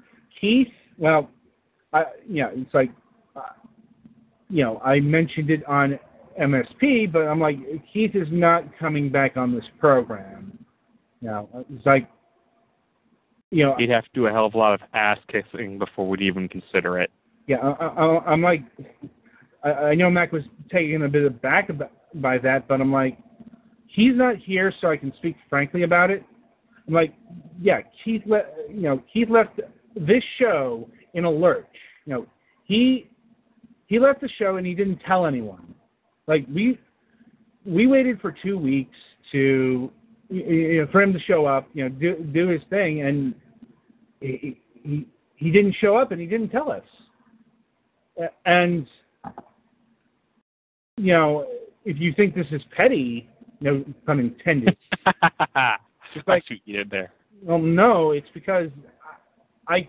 Keith. Well, I yeah, it's like uh, you know I mentioned it on MSP, but I'm like Keith is not coming back on this program. You know, it's like you know He'd have to do a hell of a lot of ass kissing before we'd even consider it. yeah, I, I, I'm like, I, I know Mac was taken a bit aback about, by that, but I'm like, he's not here, so I can speak frankly about it. I'm like, yeah, Keith, le- you know, Keith left this show in a lurch. You know, he he left the show and he didn't tell anyone. Like we we waited for two weeks to you know, for him to show up, you know, do do his thing, and he he, he didn't show up and he didn't tell us. And you know, if you think this is petty, no pun intended. [LAUGHS] I like- see what you did there. well, no, it's because I, I,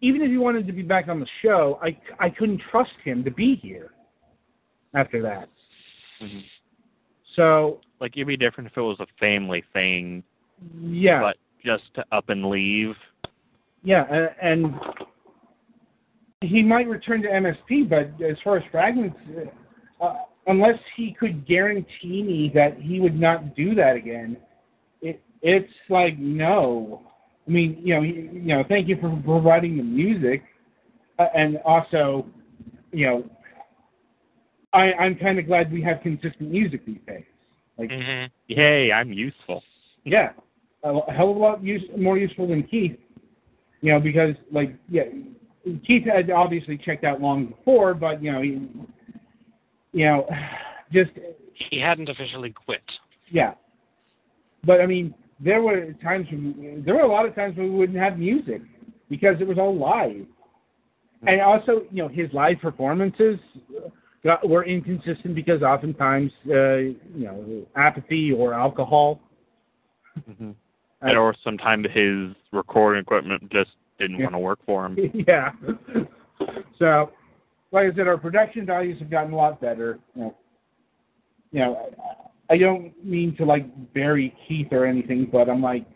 even if he wanted to be back on the show, I I couldn't trust him to be here. After that, Mhm. so Like it'd be different if it was a family thing, Yeah, but just to up and leave. yeah, and he might return to MSP, but as far as fragments, uh, unless he could guarantee me that he would not do that again, it it's like no. I mean, you know, you know, thank you for providing the music, uh, and also, you know, I, I'm kind of glad we have consistent music these days. Like, hmm Yay, I'm useful. yeah, a hell of a lot use, more useful than Keith. You know, because like yeah, Keith had obviously checked out long before, but you know, he, you know, just He hadn't officially quit. yeah. But I mean, there were times when, there were a lot of times when we wouldn't have music because it was all live, and also you know his live performances got, were inconsistent because oftentimes uh, you know apathy or alcohol. hmm [LAUGHS] Uh, And or sometimes his recording equipment just didn't Yeah. want to work for him. [LAUGHS] yeah. So, like I said, our production values have gotten a lot better. You know, you know, I, don't mean to like bury Keith or anything, but I'm like,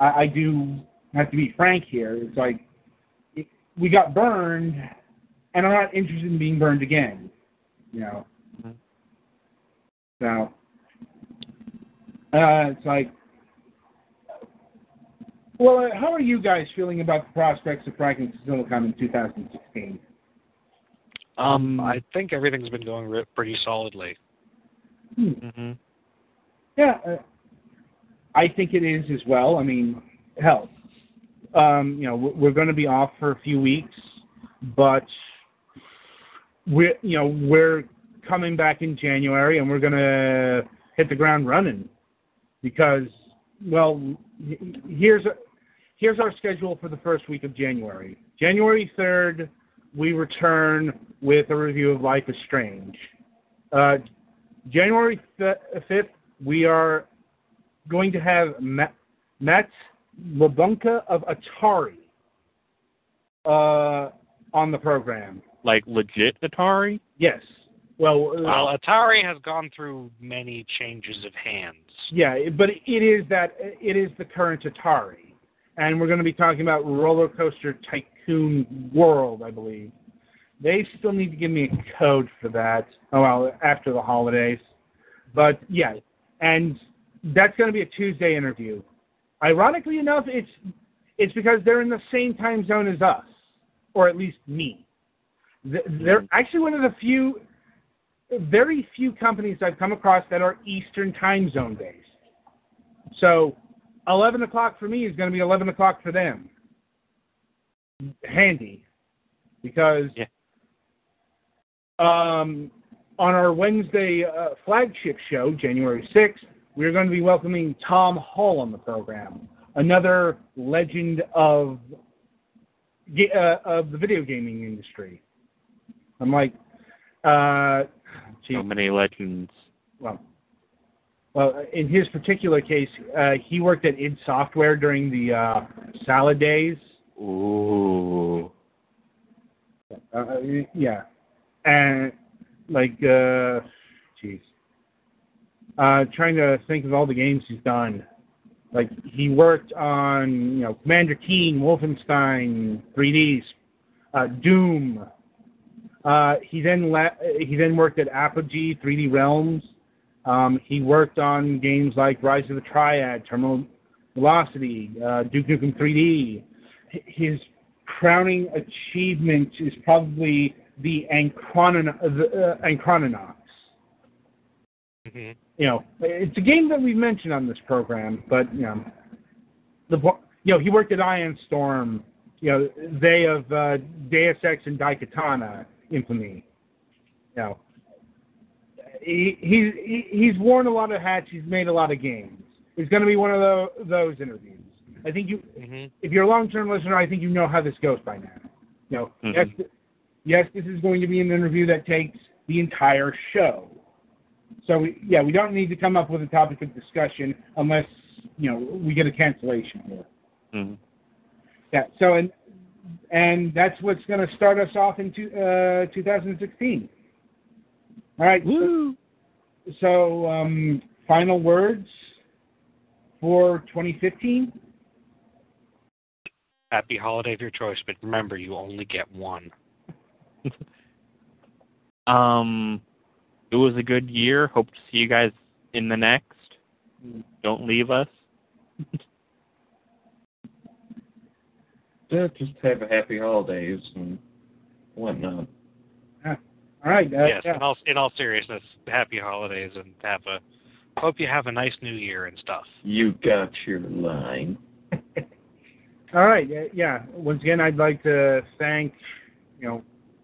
I, I do have to be frank here. It's like it, we got burned, and I'm not interested in being burned again. You know. Mhm. So, uh, it's like. Well, uh, how are you guys feeling about the prospects of of Silicon in 2016? Um, I think everything's been going re- pretty solidly. Hmm. hmm Yeah, uh, I think it is as well. I mean, hell, um, you know, we're, we're going to be off for a few weeks, but we're, you know, we're coming back in January and we're going to hit the ground running because, well, h- here's here's our schedule for the first week of January. January third, we return with a review of Life is Strange. Uh, January fifth, we are going to have Matt, Matt Labunka of Atari uh, on the program. Like legit Atari. Yes. Well, uh, Well, Atari has gone through many changes of hands. yeah, but it is that it is the current Atari, and we're going to be talking about Roller Coaster Tycoon World, I believe. They still need to give me a code for that. Oh well, after the holidays. But yeah, and that's going to be a Tuesday interview. Ironically enough, it's it's because they're in the same time zone as us, or at least me. They're mm-hmm. actually one of the few, very few companies I've come across that are Eastern time zone based. So, 11 o'clock for me is going to be 11 o'clock for them. Handy, because Yeah. um, on our Wednesday uh, flagship show, January 6th, we're going to be welcoming Tom Hall on the program, another legend of uh, of the video gaming industry. I'm like, uh, gee, So many legends. well, well, in his particular case, uh, he worked at id Software during the uh, Salad days. Ooh. Uh, yeah, and like, uh, jeez, uh, trying to think of all the games he's done. Like he worked on, you know, Commander Keen, Wolfenstein, 3Ds, uh, Doom. Uh, he then la- he then worked at Apogee 3D Realms. Um, he worked on games like Rise of the Triad, Terminal Velocity, uh, Duke Nukem 3D. His crowning achievement is probably the the, uh, Anachronox. hmm You know, it's a game that we've mentioned on this program, but you know, the you know he worked at Ion Storm. You know, they of uh, Deus Ex and Daikatana infamy. You know, he, he's he, he's worn a lot of hats. He's made a lot of games. It's going to be one of tho- those interviews. I think you, hmm if you're a long-term listener, I think you know how this goes by now. You know, Mhm. yes, yes, this is going to be an interview that takes the entire show. So we, yeah, we don't need to come up with a topic of discussion unless you know we get a cancellation here. Mhm. Yeah. So and and that's what's going to start us off in two, uh, 2016. All right. Woo. So um, final words for 2015? Happy holiday of your choice, but remember, you only get one. [LAUGHS] Um, it was a good year. Hope to see you guys in the next. Don't leave us. Yeah, [LAUGHS] just have a happy holidays and whatnot. All right. Uh, yes, yeah. in all in all seriousness, happy holidays and have a hope you have a nice new year and stuff. You got your line. [LAUGHS] All right. yeah, Yeah. Once again, I'd like to thank you know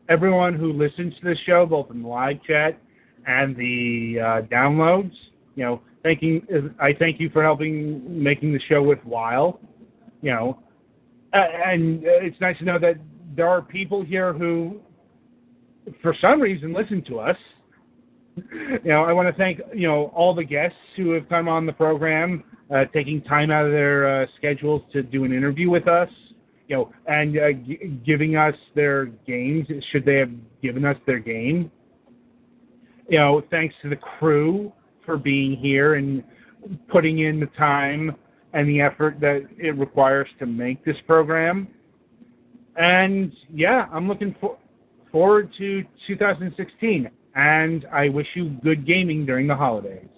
everyone who listens to this show, both in the live chat and the uh, downloads. You know, thanking I thank you for helping making the show worthwhile. You know, uh, and uh, it's nice to know that there are people here who, for some reason, listen to us. You know, I want to thank you know all the guests who have come on the program, uh, taking time out of their uh, schedules to do an interview with us. You know, and uh, g- giving us their games. Should they have given us their game? You know, thanks to the crew for being here and putting in the time and the effort that it requires to make this program. And yeah, I'm looking for, forward to 2016, and I wish you good gaming during the holidays.